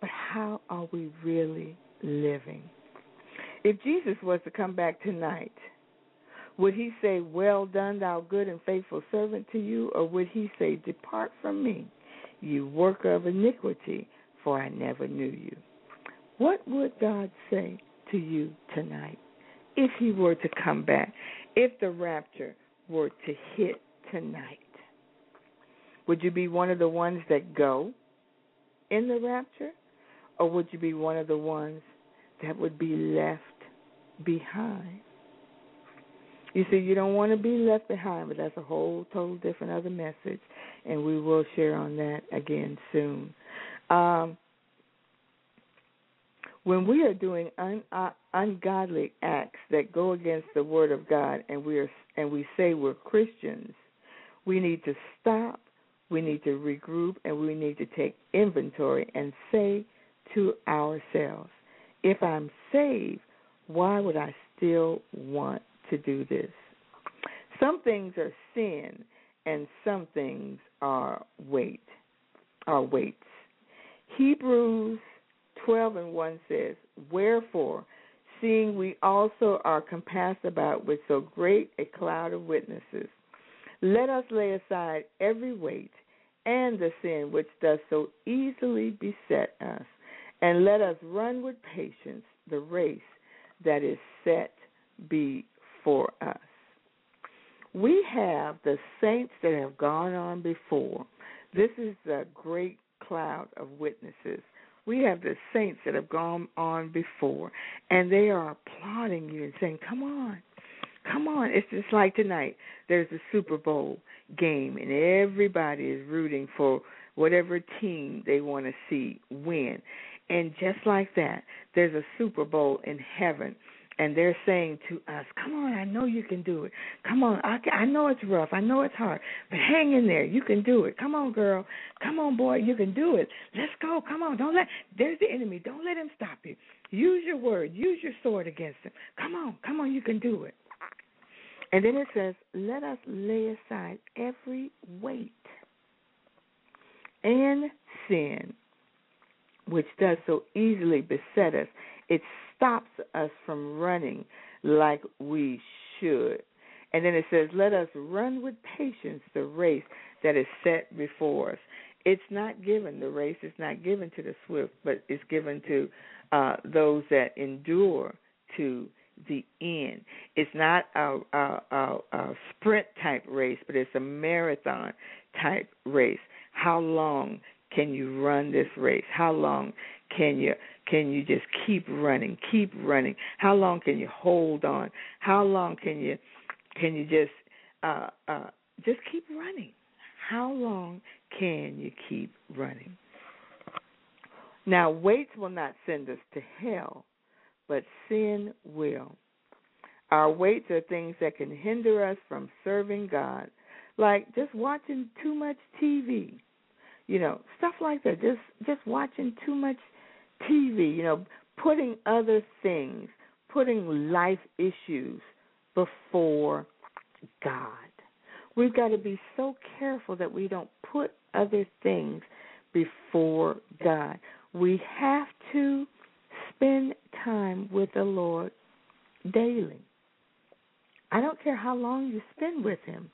but how are we really living? If Jesus was to come back tonight, would he say, Well done, thou good and faithful servant to you? Or would he say, Depart from me, you worker of iniquity, for I never knew you? What would God say to you tonight if he were to come back? If the rapture were to hit tonight? Would you be one of the ones that go in the rapture? Or would you be one of the ones that would be left behind? You see, you don't want to be left behind, but that's a whole total different other message, and we will share on that again soon. Um, when we are doing un, uh, ungodly acts that go against the Word of God, and we are and we say we're Christians, we need to stop. We need to regroup, and we need to take inventory and say to ourselves, if I'm saved, why would I still want to do this. Some things are sin and some things are weight are weights. Hebrews twelve and one says, Wherefore, seeing we also are compassed about with so great a cloud of witnesses, let us lay aside every weight and the sin which does so easily beset us, and let us run with patience the race that is set before us. We have the saints that have gone on before. This is a great cloud of witnesses. We have the saints that have gone on before, and they are applauding you and saying, Come on, come on. It's just like tonight. There's a Super Bowl game, and everybody is rooting for whatever team they want to see win. And just like that, there's a Super Bowl in heaven and they're saying to us, "Come on, I know you can do it. Come on, I, I know it's rough, I know it's hard, but hang in there. You can do it. Come on, girl. Come on, boy. You can do it. Let's go. Come on. Don't let there's the enemy. Don't let him stop you. Use your word. Use your sword against him. Come on, come on. You can do it." And then it says, "Let us lay aside every weight and sin." Which does so easily beset us. It stops us from running like we should. And then it says, Let us run with patience the race that is set before us. It's not given, the race is not given to the swift, but it's given to uh, those that endure to the end. It's not a, a, a, a sprint type race, but it's a marathon type race. How long can you run this race? How long can you can you just keep running, keep running? How long can you hold on? How long can you can you just uh, uh, just keep running? How long can you keep running? Now, weights will not send us to hell, but sin will. Our weights are things that can hinder us from serving God, like just watching too much TV. You know, stuff like that. Just just watching too much TV, you know, putting other things, putting life issues before God. We've got to be so careful that we don't put other things before God. We have to spend time with the Lord daily. I don't care how long you spend with Him,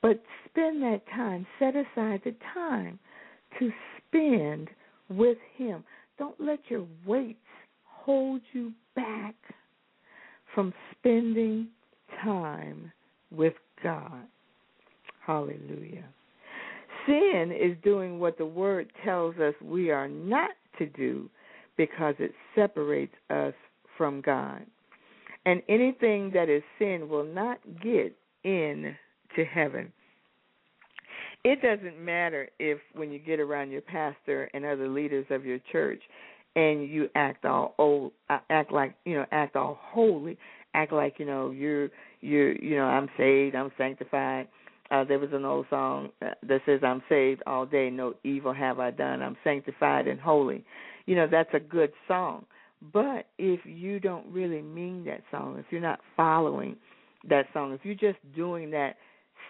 but spend that time, set aside the time to spend with Him. Don't let your weights hold you back from spending time with God. Hallelujah. Sin is doing what the Word tells us we are not to do because it separates us from God. And anything that is sin will not get in to heaven. It doesn't matter if when you get around your pastor and other leaders of your church and you act all old uh, act like you know act all holy act like you know you're you're you know i'm saved i'm sanctified uh there was an old song uh, that says i'm saved all day no evil have i done i'm sanctified and holy you know that's a good song but if you don't really mean that song if you're not following that song if you're just doing that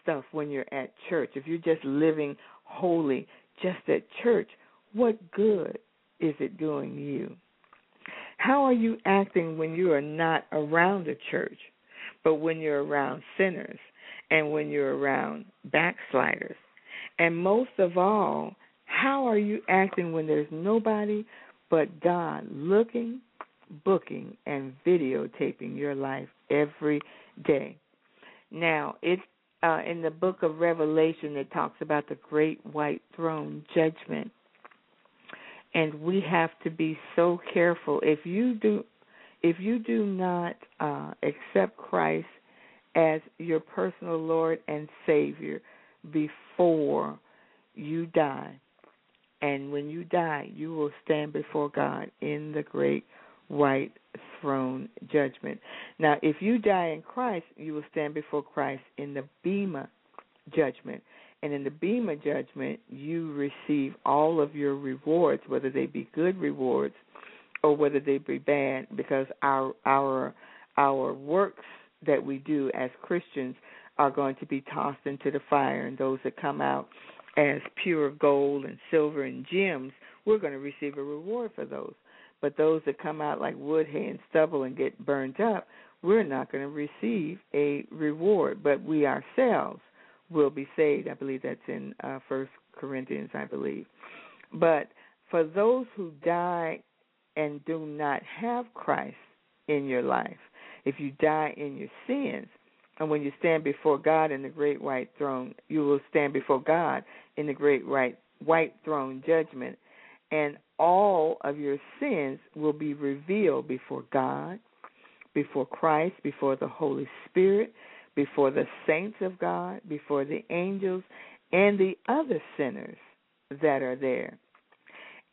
stuff when you're at church if you're just living holy just at church what good is it doing you how are you acting when you are not around the church, but when you're around sinners and when you're around backsliders? And most of all, how are you acting when there's nobody but God looking, booking, and videotaping your life every day? Now, it's uh, in the book of Revelation that talks about the great white throne judgment and we have to be so careful if you do if you do not uh, accept Christ as your personal Lord and Savior before you die, and when you die, you will stand before God in the great white throne judgment. Now, if you die in Christ, you will stand before Christ in the Bema judgment. And in the Bema judgment, you receive all of your rewards, whether they be good rewards or whether they be bad, because our our our works that we do as Christians are going to be tossed into the fire, and those that come out as pure gold and silver and gems, we're going to receive a reward for those. But those that come out like wood, hay, and stubble and get burnt up, we're not going to receive a reward. But we ourselves will be saved. I believe that's in uh, First Corinthians, I believe. But for those who die and do not have Christ in your life, if you die in your sins, and when you stand before God in the great white throne, you will stand before God in the great white white throne judgment, and all of your sins will be revealed before God, before Christ, before the Holy Spirit, before the saints of God, before the angels, and the other sinners that are there.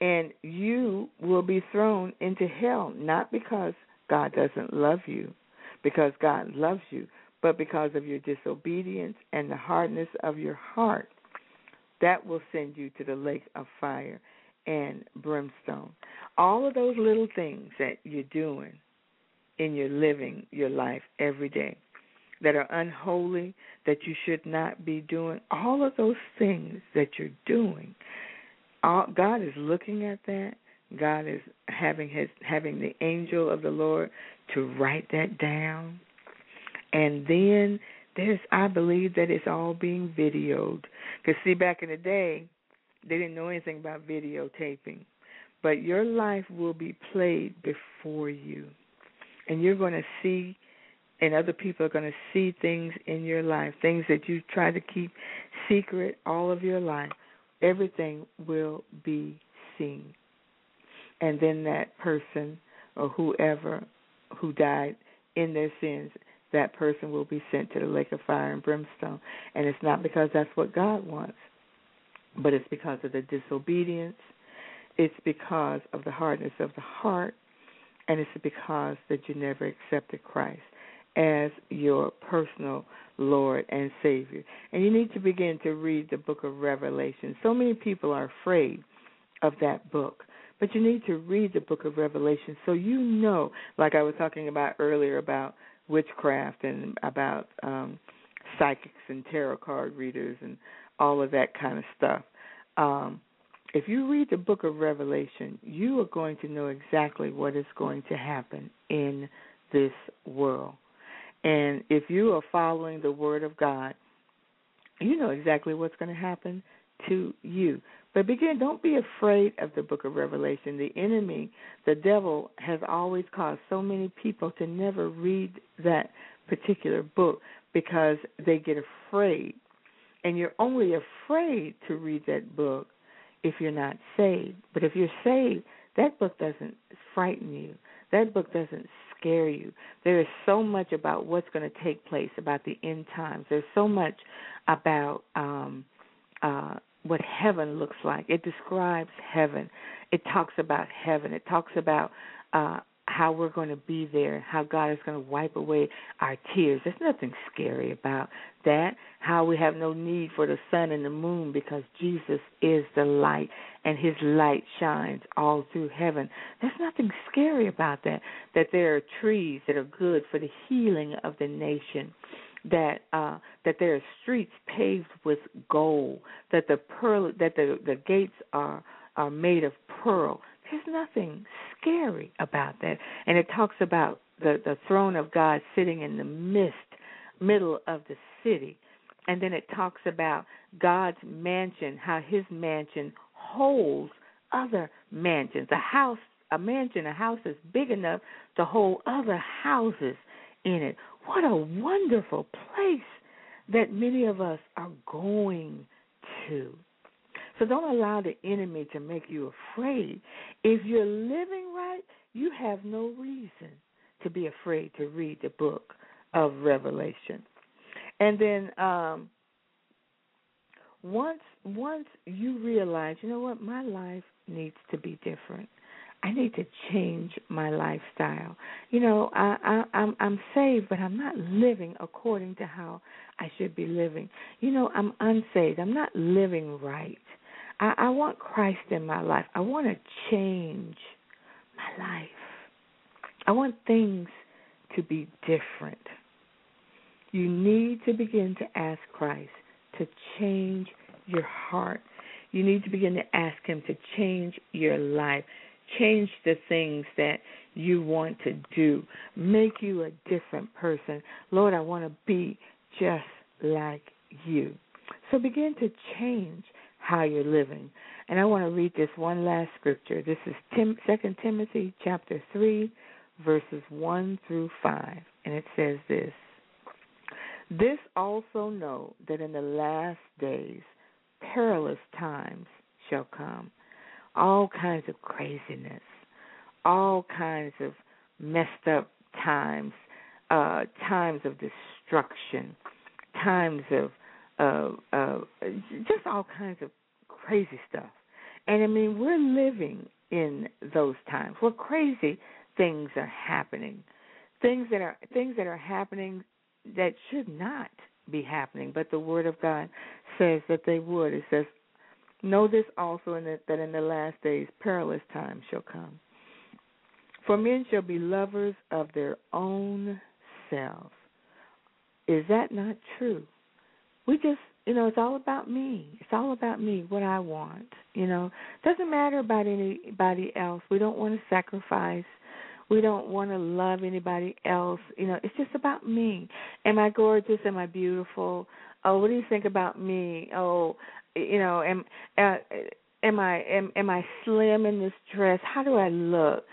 And you will be thrown into hell, not because God doesn't love you, because God loves you, but because of your disobedience and the hardness of your heart. That will send you to the lake of fire and brimstone. All of those little things that you're doing in your living your life every day that are unholy, that you should not be doing, all of those things that you're doing, all, God is looking at that. God is having his having the angel of the Lord to write that down. And then there's I believe that it's all being videoed. Cuz see back in the day, they didn't know anything about videotaping. But your life will be played before you. And you're going to see and other people are going to see things in your life, things that you try to keep secret all of your life. Everything will be seen. And then that person or whoever who died in their sins, that person will be sent to the lake of fire and brimstone. And it's not because that's what God wants, but it's because of the disobedience. It's because of the hardness of the heart, and it's because that you never accepted Christ as your personal Lord and Savior. And you need to begin to read the book of Revelation. So many people are afraid of that book. But you need to read the book of Revelation so you know, like I was talking about earlier about witchcraft and about um psychics and tarot card readers and all of that kind of stuff. Um if you read the book of Revelation, you are going to know exactly what is going to happen in this world. And if you are following the word of God, you know exactly what's going to happen to you. But begin, don't be afraid of the book of Revelation. The enemy, the devil, has always caused so many people to never read that particular book because they get afraid. And you're only afraid to read that book if you're not saved. But if you're saved, that book doesn't frighten you. That book doesn't scare you. There is so much about what's going to take place about the end times. There's so much about um uh what heaven looks like. It describes heaven. It talks about heaven. It talks about uh how we're going to be there, how God is going to wipe away our tears. There's nothing scary about that. How we have no need for the sun and the moon because Jesus is the light and his light shines all through heaven. There's nothing scary about that. That there are trees that are good for the healing of the nation. That uh that there are streets paved with gold, that the pearl that the the gates are are made of pearl. There's nothing scary about that. And it talks about the, the throne of God sitting in the midst, middle of the city. And then it talks about God's mansion, how his mansion holds other mansions. A house, a mansion, a house is big enough to hold other houses in it. What a wonderful place that many of us are going to. So don't allow the enemy to make you afraid. If you're living right, you have no reason to be afraid to read the book of Revelation. And then um once once you realize, you know what, my life needs to be different. I need to change my lifestyle. You know, I, I I'm I'm saved, but I'm not living according to how I should be living. You know, I'm unsaved. I'm not living right. I, I want Christ in my life. I want to change my life. I want things to be different. You need to begin to ask Christ to change your heart. You need to begin to ask Him to change your life, change the things that you want to do, make you a different person. Lord, I want to be just like you. So begin to change how you're living. And I want to read this one last scripture. This is Tim, 2 Timothy chapter 3, verses 1 through 5. And it says this This also know that in the last days perilous times shall come, all kinds of craziness, all kinds of messed up times, uh, times of destruction, times of uh, uh, just all kinds of crazy stuff. And I mean, we're living in those times where crazy things are happening, things that are things that are happening that should not be happening, but the Word of God says that they would. It says, "Know this also, in the, that in the last days perilous times shall come. For men shall be lovers of their own selves." Is that not true? We just you know, it's all about me. It's all about me, what I want. You know, doesn't matter about anybody else. We don't want to sacrifice. We don't want to love anybody else. You know, it's just about me. Am I gorgeous? Am I beautiful? Oh, what do you think about me? Oh, you know, am uh, am I am am I slim in this dress? How do I look?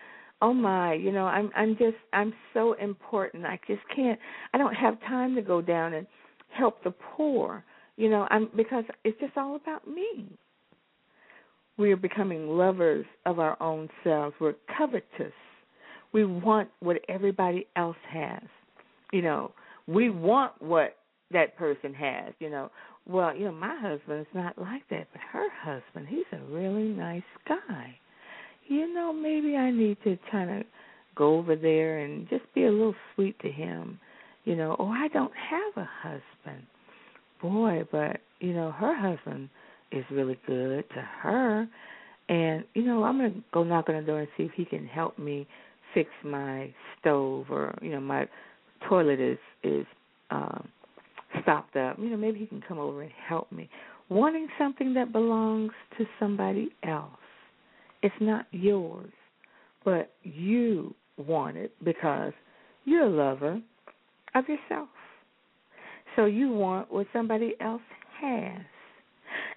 oh my you know i'm i'm just i'm so important i just can't i don't have time to go down and help the poor you know, I'm because it's just all about me. We are becoming lovers of our own selves. We're covetous. We want what everybody else has. You know, we want what that person has, you know. Well, you know, my husband's not like that, but her husband, he's a really nice guy. You know, maybe I need to kind of go over there and just be a little sweet to him you know, oh, I don't have a husband. Boy, but you know, her husband is really good to her. And, you know, I'm going to go knock on the door and see if he can help me fix my stove or, you know, my toilet is is um stopped up. You know, maybe he can come over and help me. Wanting something that belongs to somebody else. It's not yours, but you want it because you're a lover of yourself. So you want what somebody else has.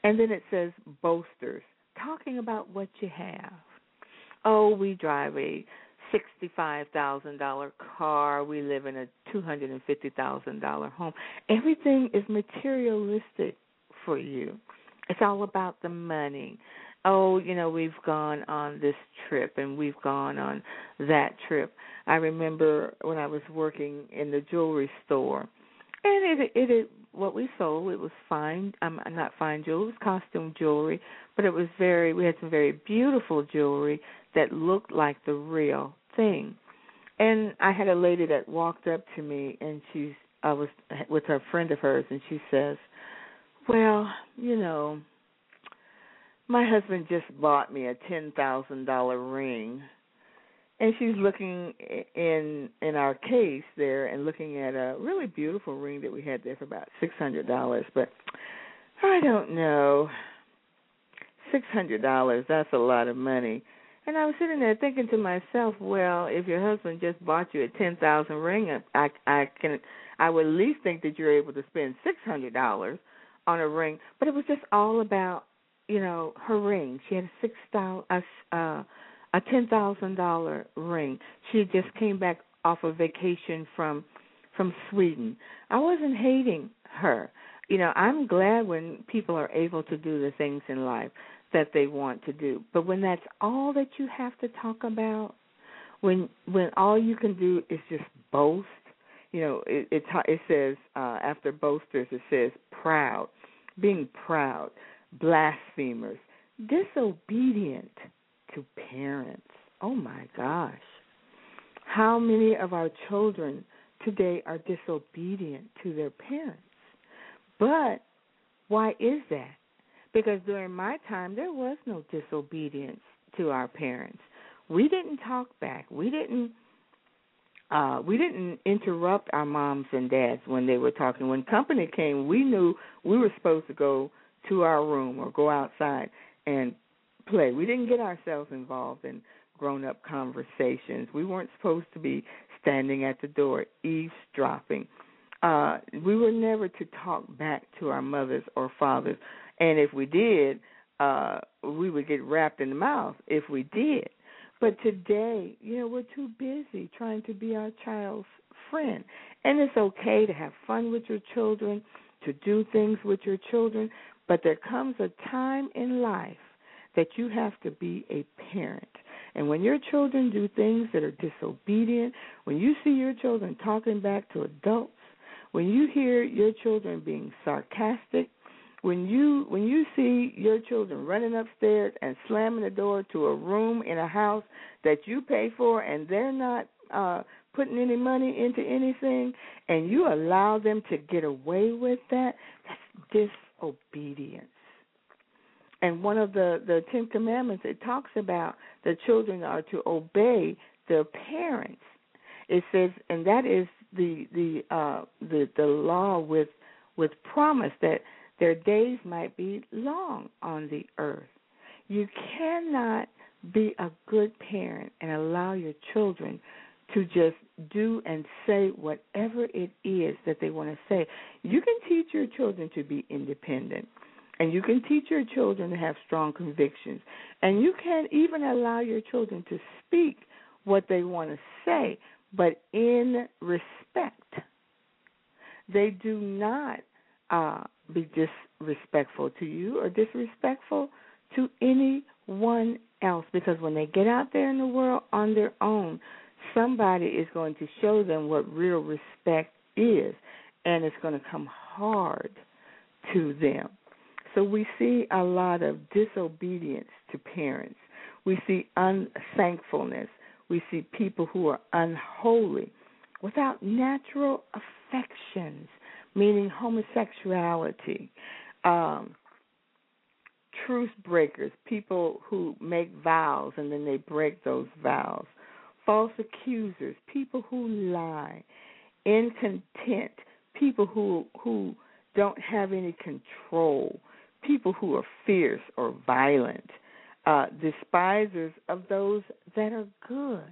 And then it says boasters, talking about what you have. Oh, we drive a $65,000 car. We live in a $250,000 home. Everything is materialistic for you. It's all about the money. Oh, you know, we've gone on this trip and we've gone on that trip. I remember when I was working in the jewelry store, and it it, it what we sold it was fine. I'm um, not fine jewelry, it was costume jewelry, but it was very. We had some very beautiful jewelry that looked like the real thing. And I had a lady that walked up to me, and she's I was with a friend of hers, and she says, "Well, you know, my husband just bought me a ten thousand dollar ring." and she's looking in in our case there and looking at a really beautiful ring that we had there for about six hundred dollars but i don't know six hundred dollars that's a lot of money and i was sitting there thinking to myself well if your husband just bought you a ten thousand ring i i can i would at least think that you're able to spend six hundred dollars on a ring but it was just all about you know her ring she had a six style uh a ten thousand dollar ring. She just came back off a vacation from from Sweden. I wasn't hating her. You know, I'm glad when people are able to do the things in life that they want to do. But when that's all that you have to talk about, when when all you can do is just boast, you know, it it, it says uh, after boasters it says proud, being proud, blasphemers, disobedient to parents. Oh my gosh. How many of our children today are disobedient to their parents? But why is that? Because during my time, there was no disobedience to our parents. We didn't talk back. We didn't. Uh, we didn't interrupt our moms and dads when they were talking. When company came, we knew we were supposed to go to our room or go outside and play. We didn't get ourselves involved in grown up conversations. We weren't supposed to be standing at the door eavesdropping. Uh, we were never to talk back to our mothers or fathers. And if we did, uh, we would get rapped in the mouth if we did. But today, you know, we're too busy trying to be our child's friend. And it's okay to have fun with your children, to do things with your children, but there comes a time in life that you have to be a parent. And when your children do things that are disobedient, when you see your children talking back to adults, when you hear your children being sarcastic, when you when you see your children running upstairs and slamming the door to a room in a house that you pay for and they're not uh putting any money into anything and you allow them to get away with that, that's disobedience and one of the the Ten Commandments it talks about the children are to obey their parents. It says, and that is the the uh, the the law with with promise that their days might be long on the earth. You cannot be a good parent and allow your children to just do and say whatever it is that they want to say. You can teach your children to be independent. And you can teach your children to have strong convictions. And you can even allow your children to speak what they want to say, but in respect. They do not uh, be disrespectful to you or disrespectful to anyone else because when they get out there in the world on their own, somebody is going to show them what real respect is, and it's going to come hard to them. So we see a lot of disobedience to parents. We see unthankfulness. We see people who are unholy. without natural affections, meaning homosexuality, um, truce breakers, people who make vows and then they break those vows, false accusers, people who lie, incontent, people who who don't have any control, people who are fierce or violent, uh, despisers of those that are good.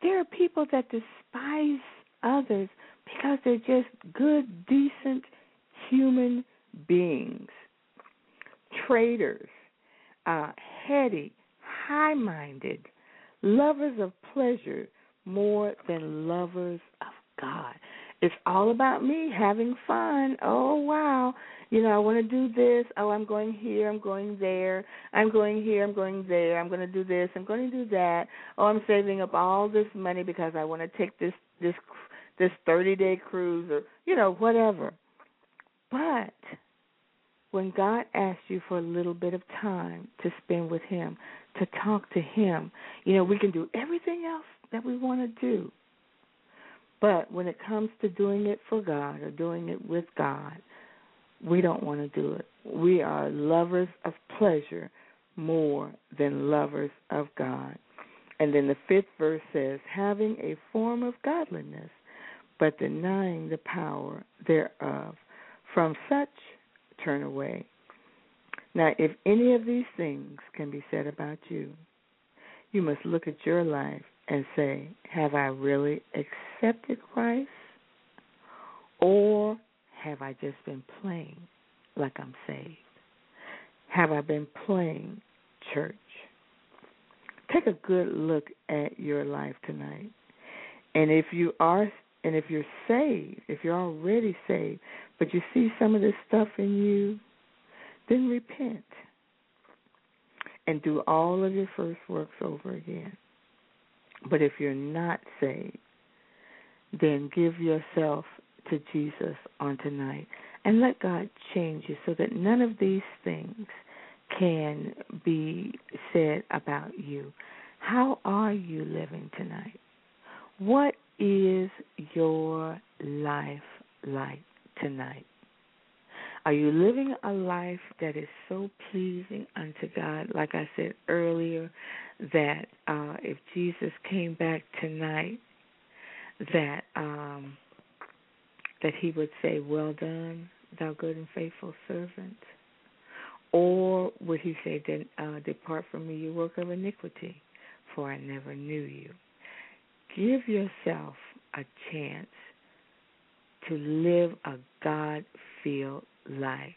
There are people that despise others because they're just good, decent human beings. Traitors, uh, heady, high minded, lovers of pleasure more than lovers of God. It's all about me having fun. Oh, wow. You know, I want to do this. Oh, I'm going here. I'm going there. I'm going here. I'm going there. I'm going to do this. I'm going to do that. Oh, I'm saving up all this money because I want to take this this this 30 day cruise or you know whatever. But when God asks you for a little bit of time to spend with Him, to talk to Him, you know we can do everything else that we want to do. But when it comes to doing it for God or doing it with God, we don't want to do it. We are lovers of pleasure more than lovers of God. And then the fifth verse says, having a form of godliness, but denying the power thereof. From such turn away. Now, if any of these things can be said about you, you must look at your life and say, Have I really accepted Christ? Or have I just been playing like I'm saved? Have I been playing church? Take a good look at your life tonight. And if you are and if you're saved, if you're already saved, but you see some of this stuff in you, then repent and do all of your first works over again. But if you're not saved, then give yourself to Jesus on tonight and let God change you so that none of these things can be said about you. How are you living tonight? What is your life like tonight? Are you living a life that is so pleasing unto God? Like I said earlier, that uh, if Jesus came back tonight, that um, that He would say, "Well done, thou good and faithful servant," or would He say, "Then uh, depart from me, you work of iniquity, for I never knew you." Give yourself a chance to live a God filled life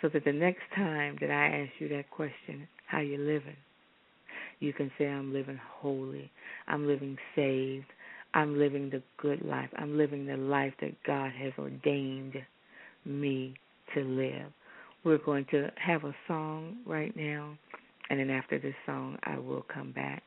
so that the next time that I ask you that question, how you living, you can say I'm living holy, I'm living saved, I'm living the good life, I'm living the life that God has ordained me to live. We're going to have a song right now, and then after this song, I will come back.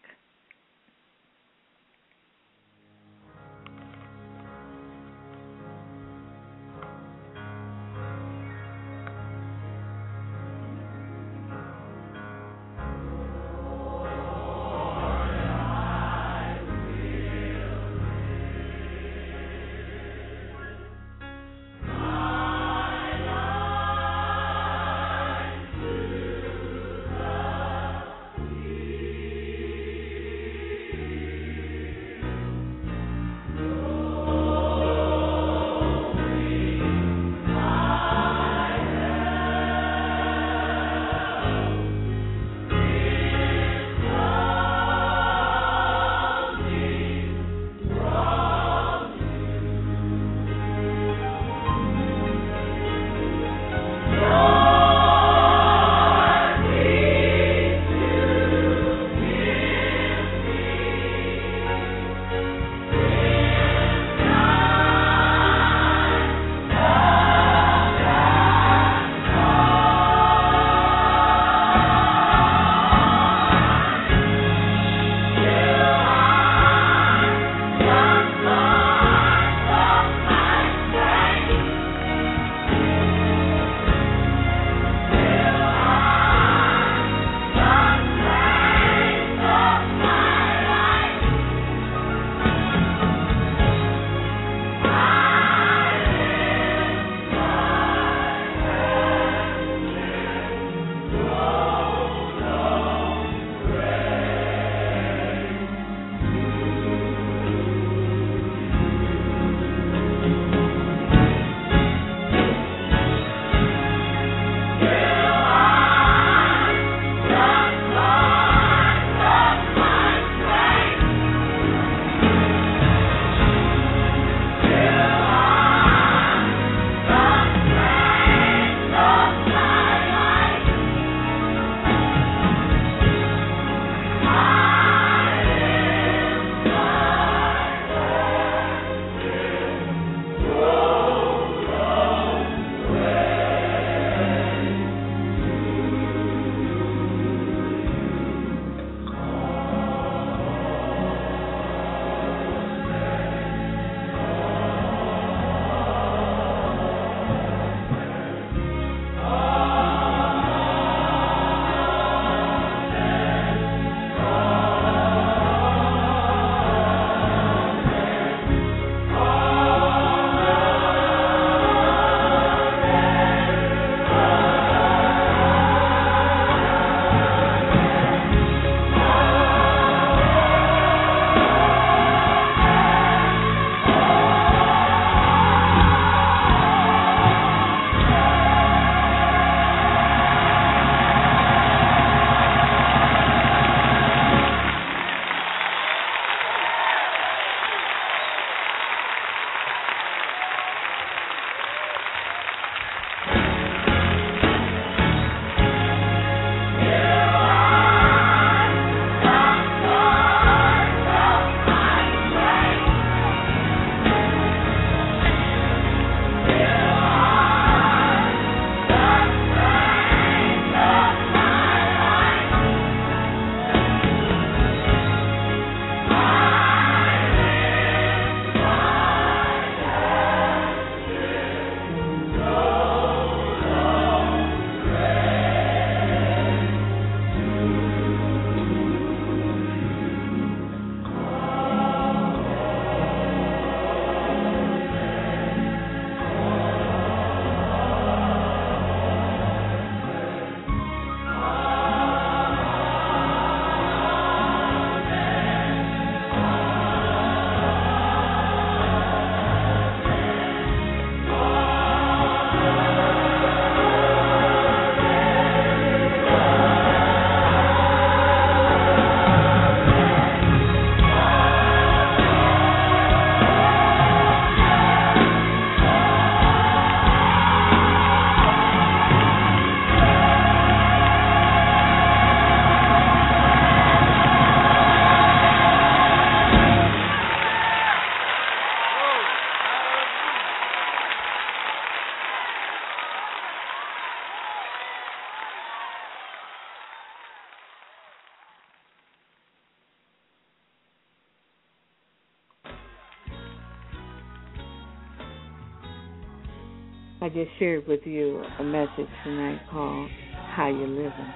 Just shared with you a message tonight called How You Living.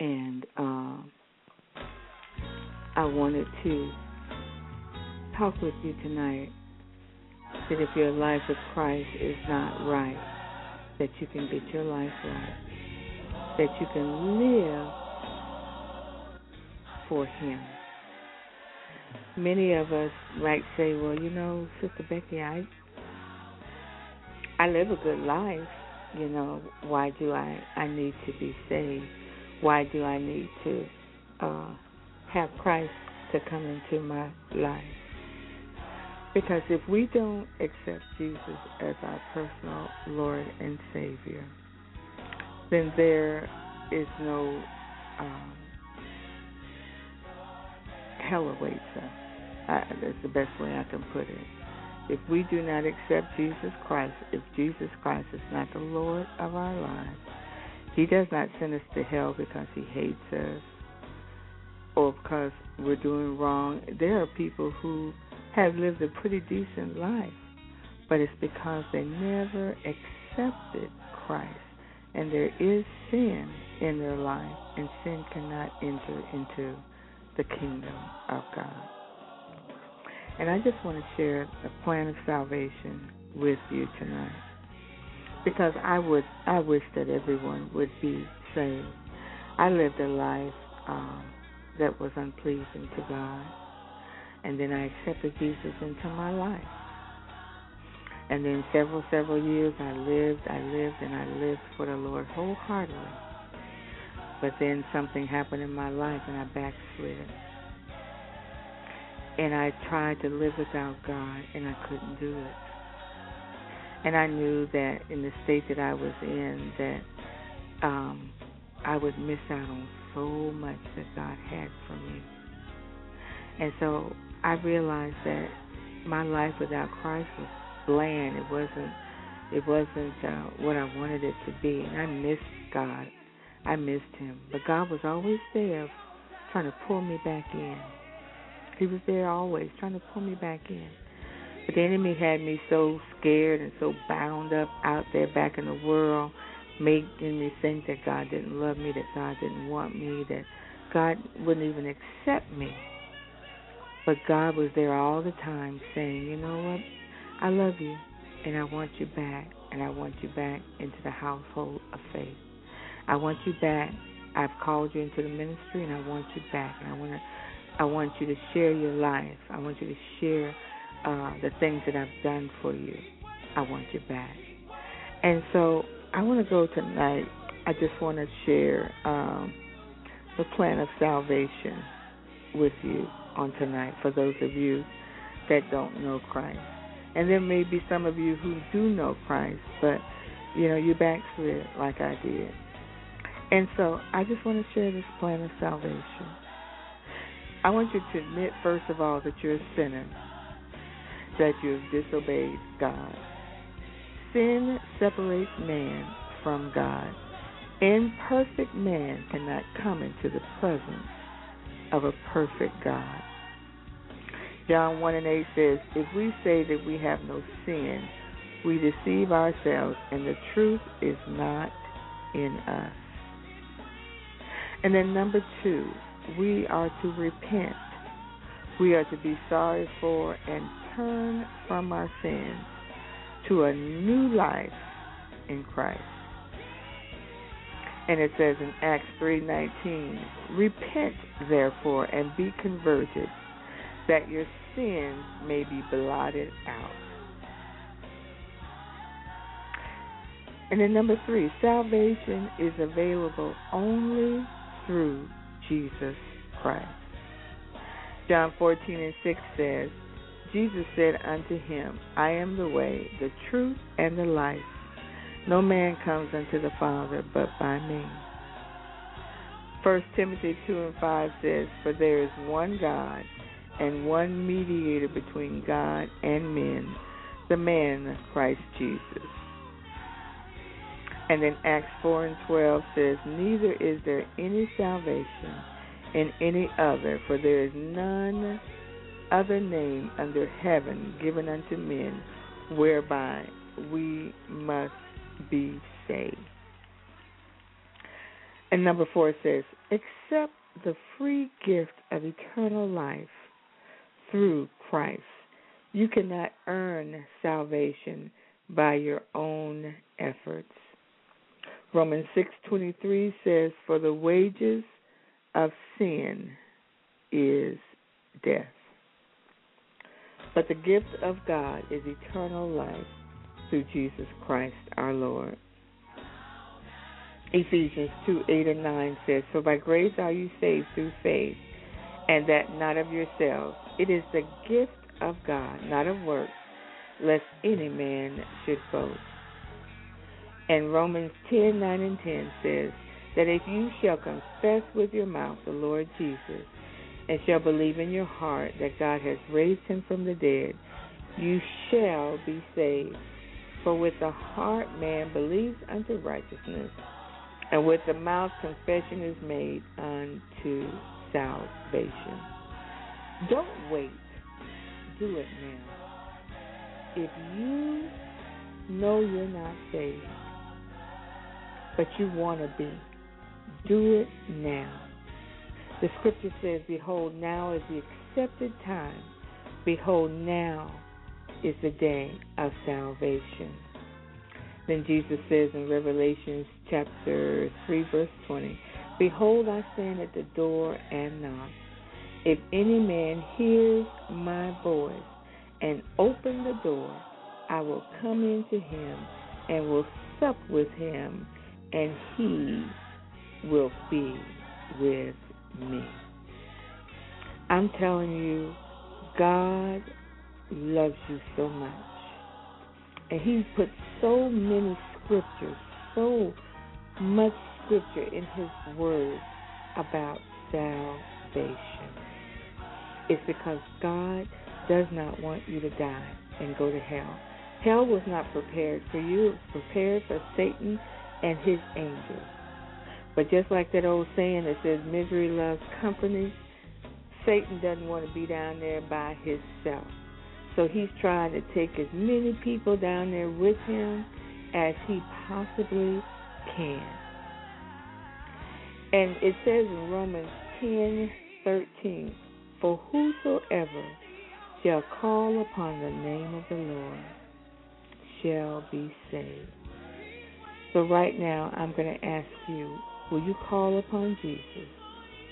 And um, I wanted to talk with you tonight that if your life with Christ is not right, that you can get your life right, that you can live for Him. Many of us might say, "Well, you know, Sister Becky, I I live a good life. You know, why do I I need to be saved? Why do I need to uh, have Christ to come into my life?" Because if we don't accept Jesus as our personal Lord and Savior, then there is no um, hell awaits us. I, that's the best way I can put it. If we do not accept Jesus Christ, if Jesus Christ is not the Lord of our lives, He does not send us to hell because He hates us or because we're doing wrong. There are people who have lived a pretty decent life, but it's because they never accepted Christ. And there is sin in their life, and sin cannot enter into the kingdom of God. And I just want to share the plan of salvation with you tonight. Because I would I wish that everyone would be saved. I lived a life um, that was unpleasing to God and then I accepted Jesus into my life. And then several, several years I lived, I lived, and I lived for the Lord wholeheartedly. But then something happened in my life and I backslid. And I tried to live without God and I couldn't do it. And I knew that in the state that I was in that um I would miss out on so much that God had for me. And so I realized that my life without Christ was bland. It wasn't. It wasn't uh, what I wanted it to be, and I missed God. I missed Him, but God was always there, trying to pull me back in. He was there always, trying to pull me back in. But the enemy had me so scared and so bound up out there back in the world, making me think that God didn't love me, that God didn't want me, that God wouldn't even accept me. But God was there all the time saying, you know what? I love you and I want you back and I want you back into the household of faith. I want you back. I've called you into the ministry and I want you back and I want to I want you to share your life. I want you to share uh, the things that I've done for you. I want you back. And so I want to go tonight. I just want to share um, the plan of salvation with you on tonight for those of you that don't know Christ. And there may be some of you who do know Christ, but you know, you backslid like I did. And so I just want to share this plan of salvation. I want you to admit, first of all, that you're a sinner, that you've disobeyed God. Sin separates man from God. Imperfect man cannot come into the presence of a perfect God. John 1 and 8 says, If we say that we have no sin, we deceive ourselves, and the truth is not in us. And then, number two, we are to repent. We are to be sorry for and turn from our sins to a new life in Christ. And it says in Acts 3:19, "Repent therefore and be converted, that your sins may be blotted out." And then number 3, salvation is available only through Jesus Christ. John 14 and 6 says, Jesus said unto him, I am the way, the truth, and the life. No man comes unto the Father but by me. First Timothy two and five says, For there is one God and one mediator between God and men, the man Christ Jesus. And then Acts four and twelve says, Neither is there any salvation in any other, for there is none other name under heaven given unto men whereby we must be saved. And number four says, accept the free gift of eternal life through Christ. You cannot earn salvation by your own efforts. Romans 6:23 says for the wages of sin is death. But the gift of God is eternal life through Jesus Christ our Lord. Ephesians 2 8 and 9 says, For by grace are you saved through faith, and that not of yourselves. It is the gift of God, not of works, lest any man should boast. And Romans 10 9 and 10 says, That if you shall confess with your mouth the Lord Jesus, and shall believe in your heart that God has raised him from the dead, you shall be saved. For with the heart man believes unto righteousness, and with the mouth confession is made unto salvation. Don't wait. Do it now. If you know you're not saved, but you want to be, do it now. The scripture says, Behold, now is the accepted time. Behold, now is the day of salvation. Then Jesus says in Revelation chapter 3, verse 20, Behold, I stand at the door and knock. If any man hears my voice and open the door, I will come into him and will sup with him, and he will be with me. I'm telling you, God loves you so much. And He put so many scriptures, so much scripture in His Word about salvation. It's because God does not want you to die and go to hell. Hell was not prepared for you, it was prepared for Satan and his angels. But just like that old saying that says misery loves company, Satan doesn't want to be down there by himself. So he's trying to take as many people down there with him as he possibly can. And it says in Romans ten thirteen, For whosoever shall call upon the name of the Lord shall be saved. So right now I'm going to ask you, will you call upon Jesus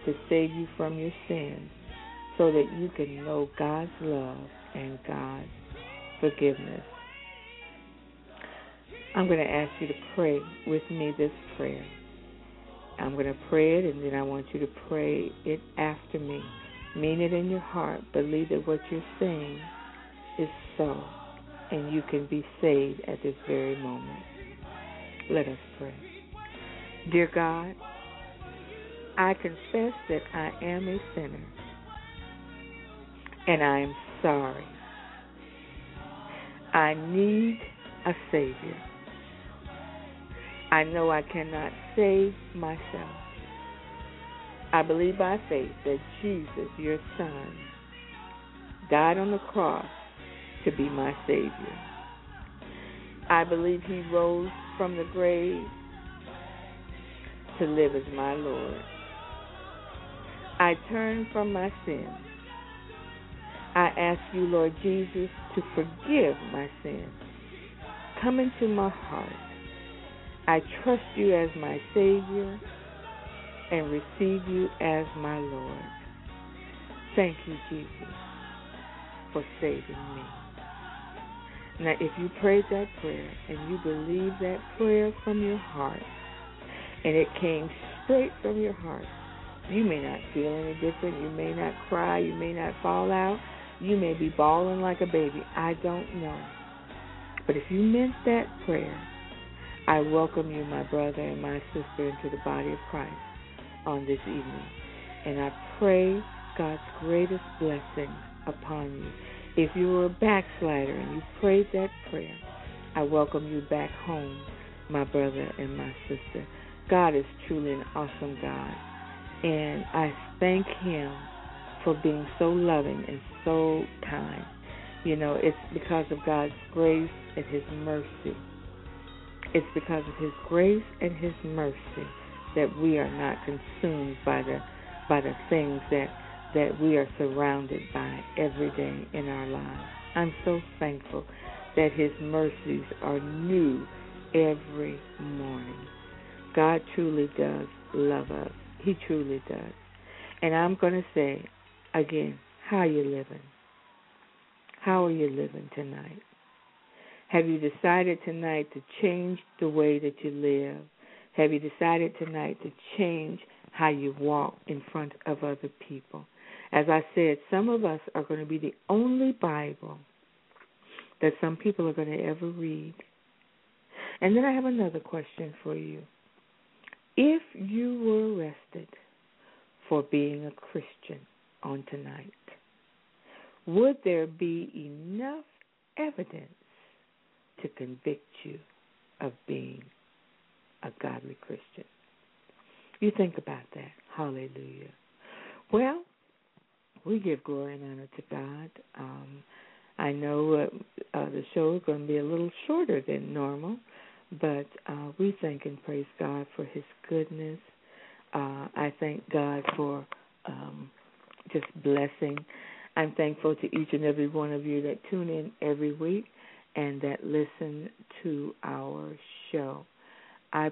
to save you from your sins so that you can know God's love and God's forgiveness? I'm going to ask you to pray with me this prayer. I'm going to pray it, and then I want you to pray it after me. Mean it in your heart. Believe that what you're saying is so, and you can be saved at this very moment. Let us pray. Dear God, I confess that I am a sinner, and I am sorry. I need a Savior. I know I cannot save myself. I believe by faith that Jesus, your Son, died on the cross to be my Savior. I believe he rose from the grave to live as my Lord. I turn from my sins. I ask you, Lord Jesus, to forgive my sins. Come into my heart. I trust you as my Savior and receive you as my Lord. Thank you, Jesus, for saving me. Now, if you prayed that prayer and you believe that prayer from your heart, and it came straight from your heart, you may not feel any different. You may not cry. You may not fall out. You may be bawling like a baby. I don't know. But if you meant that prayer, I welcome you, my brother and my sister, into the body of Christ on this evening. And I pray God's greatest blessing upon you. If you were a backslider and you prayed that prayer, I welcome you back home, my brother and my sister. God is truly an awesome God. And I thank Him for being so loving and so kind. You know, it's because of God's grace and His mercy. It's because of His grace and His mercy that we are not consumed by the by the things that that we are surrounded by every day in our lives. I'm so thankful that His mercies are new every morning. God truly does love us. He truly does. And I'm going to say again, how are you living? How are you living tonight? Have you decided tonight to change the way that you live? Have you decided tonight to change how you walk in front of other people? As I said, some of us are going to be the only Bible that some people are going to ever read. And then I have another question for you. If you were arrested for being a Christian on tonight, would there be enough evidence to convict you of being a godly Christian? You think about that. Hallelujah. Well, we give glory and honor to God. Um, I know uh, uh, the show is going to be a little shorter than normal, but uh, we thank and praise God for His goodness. Uh, I thank God for um, just blessing. I'm thankful to each and every one of you that tune in every week and that listen to our show. I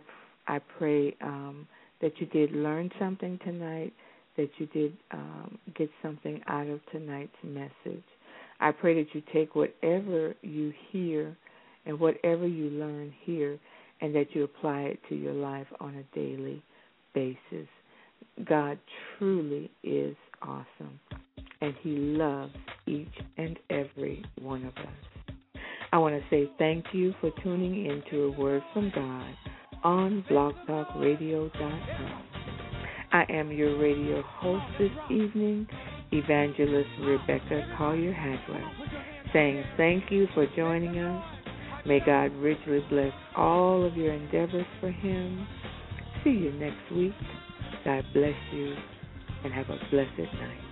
I pray um, that you did learn something tonight that you did um, get something out of tonight's message. I pray that you take whatever you hear and whatever you learn here and that you apply it to your life on a daily basis. God truly is awesome, and He loves each and every one of us. I want to say thank you for tuning in to A Word from God on blogtalkradio.com. I am your radio host this evening, Evangelist Rebecca Collier Hagler, saying thank you for joining us. May God richly bless all of your endeavors for Him. See you next week. God bless you and have a blessed night.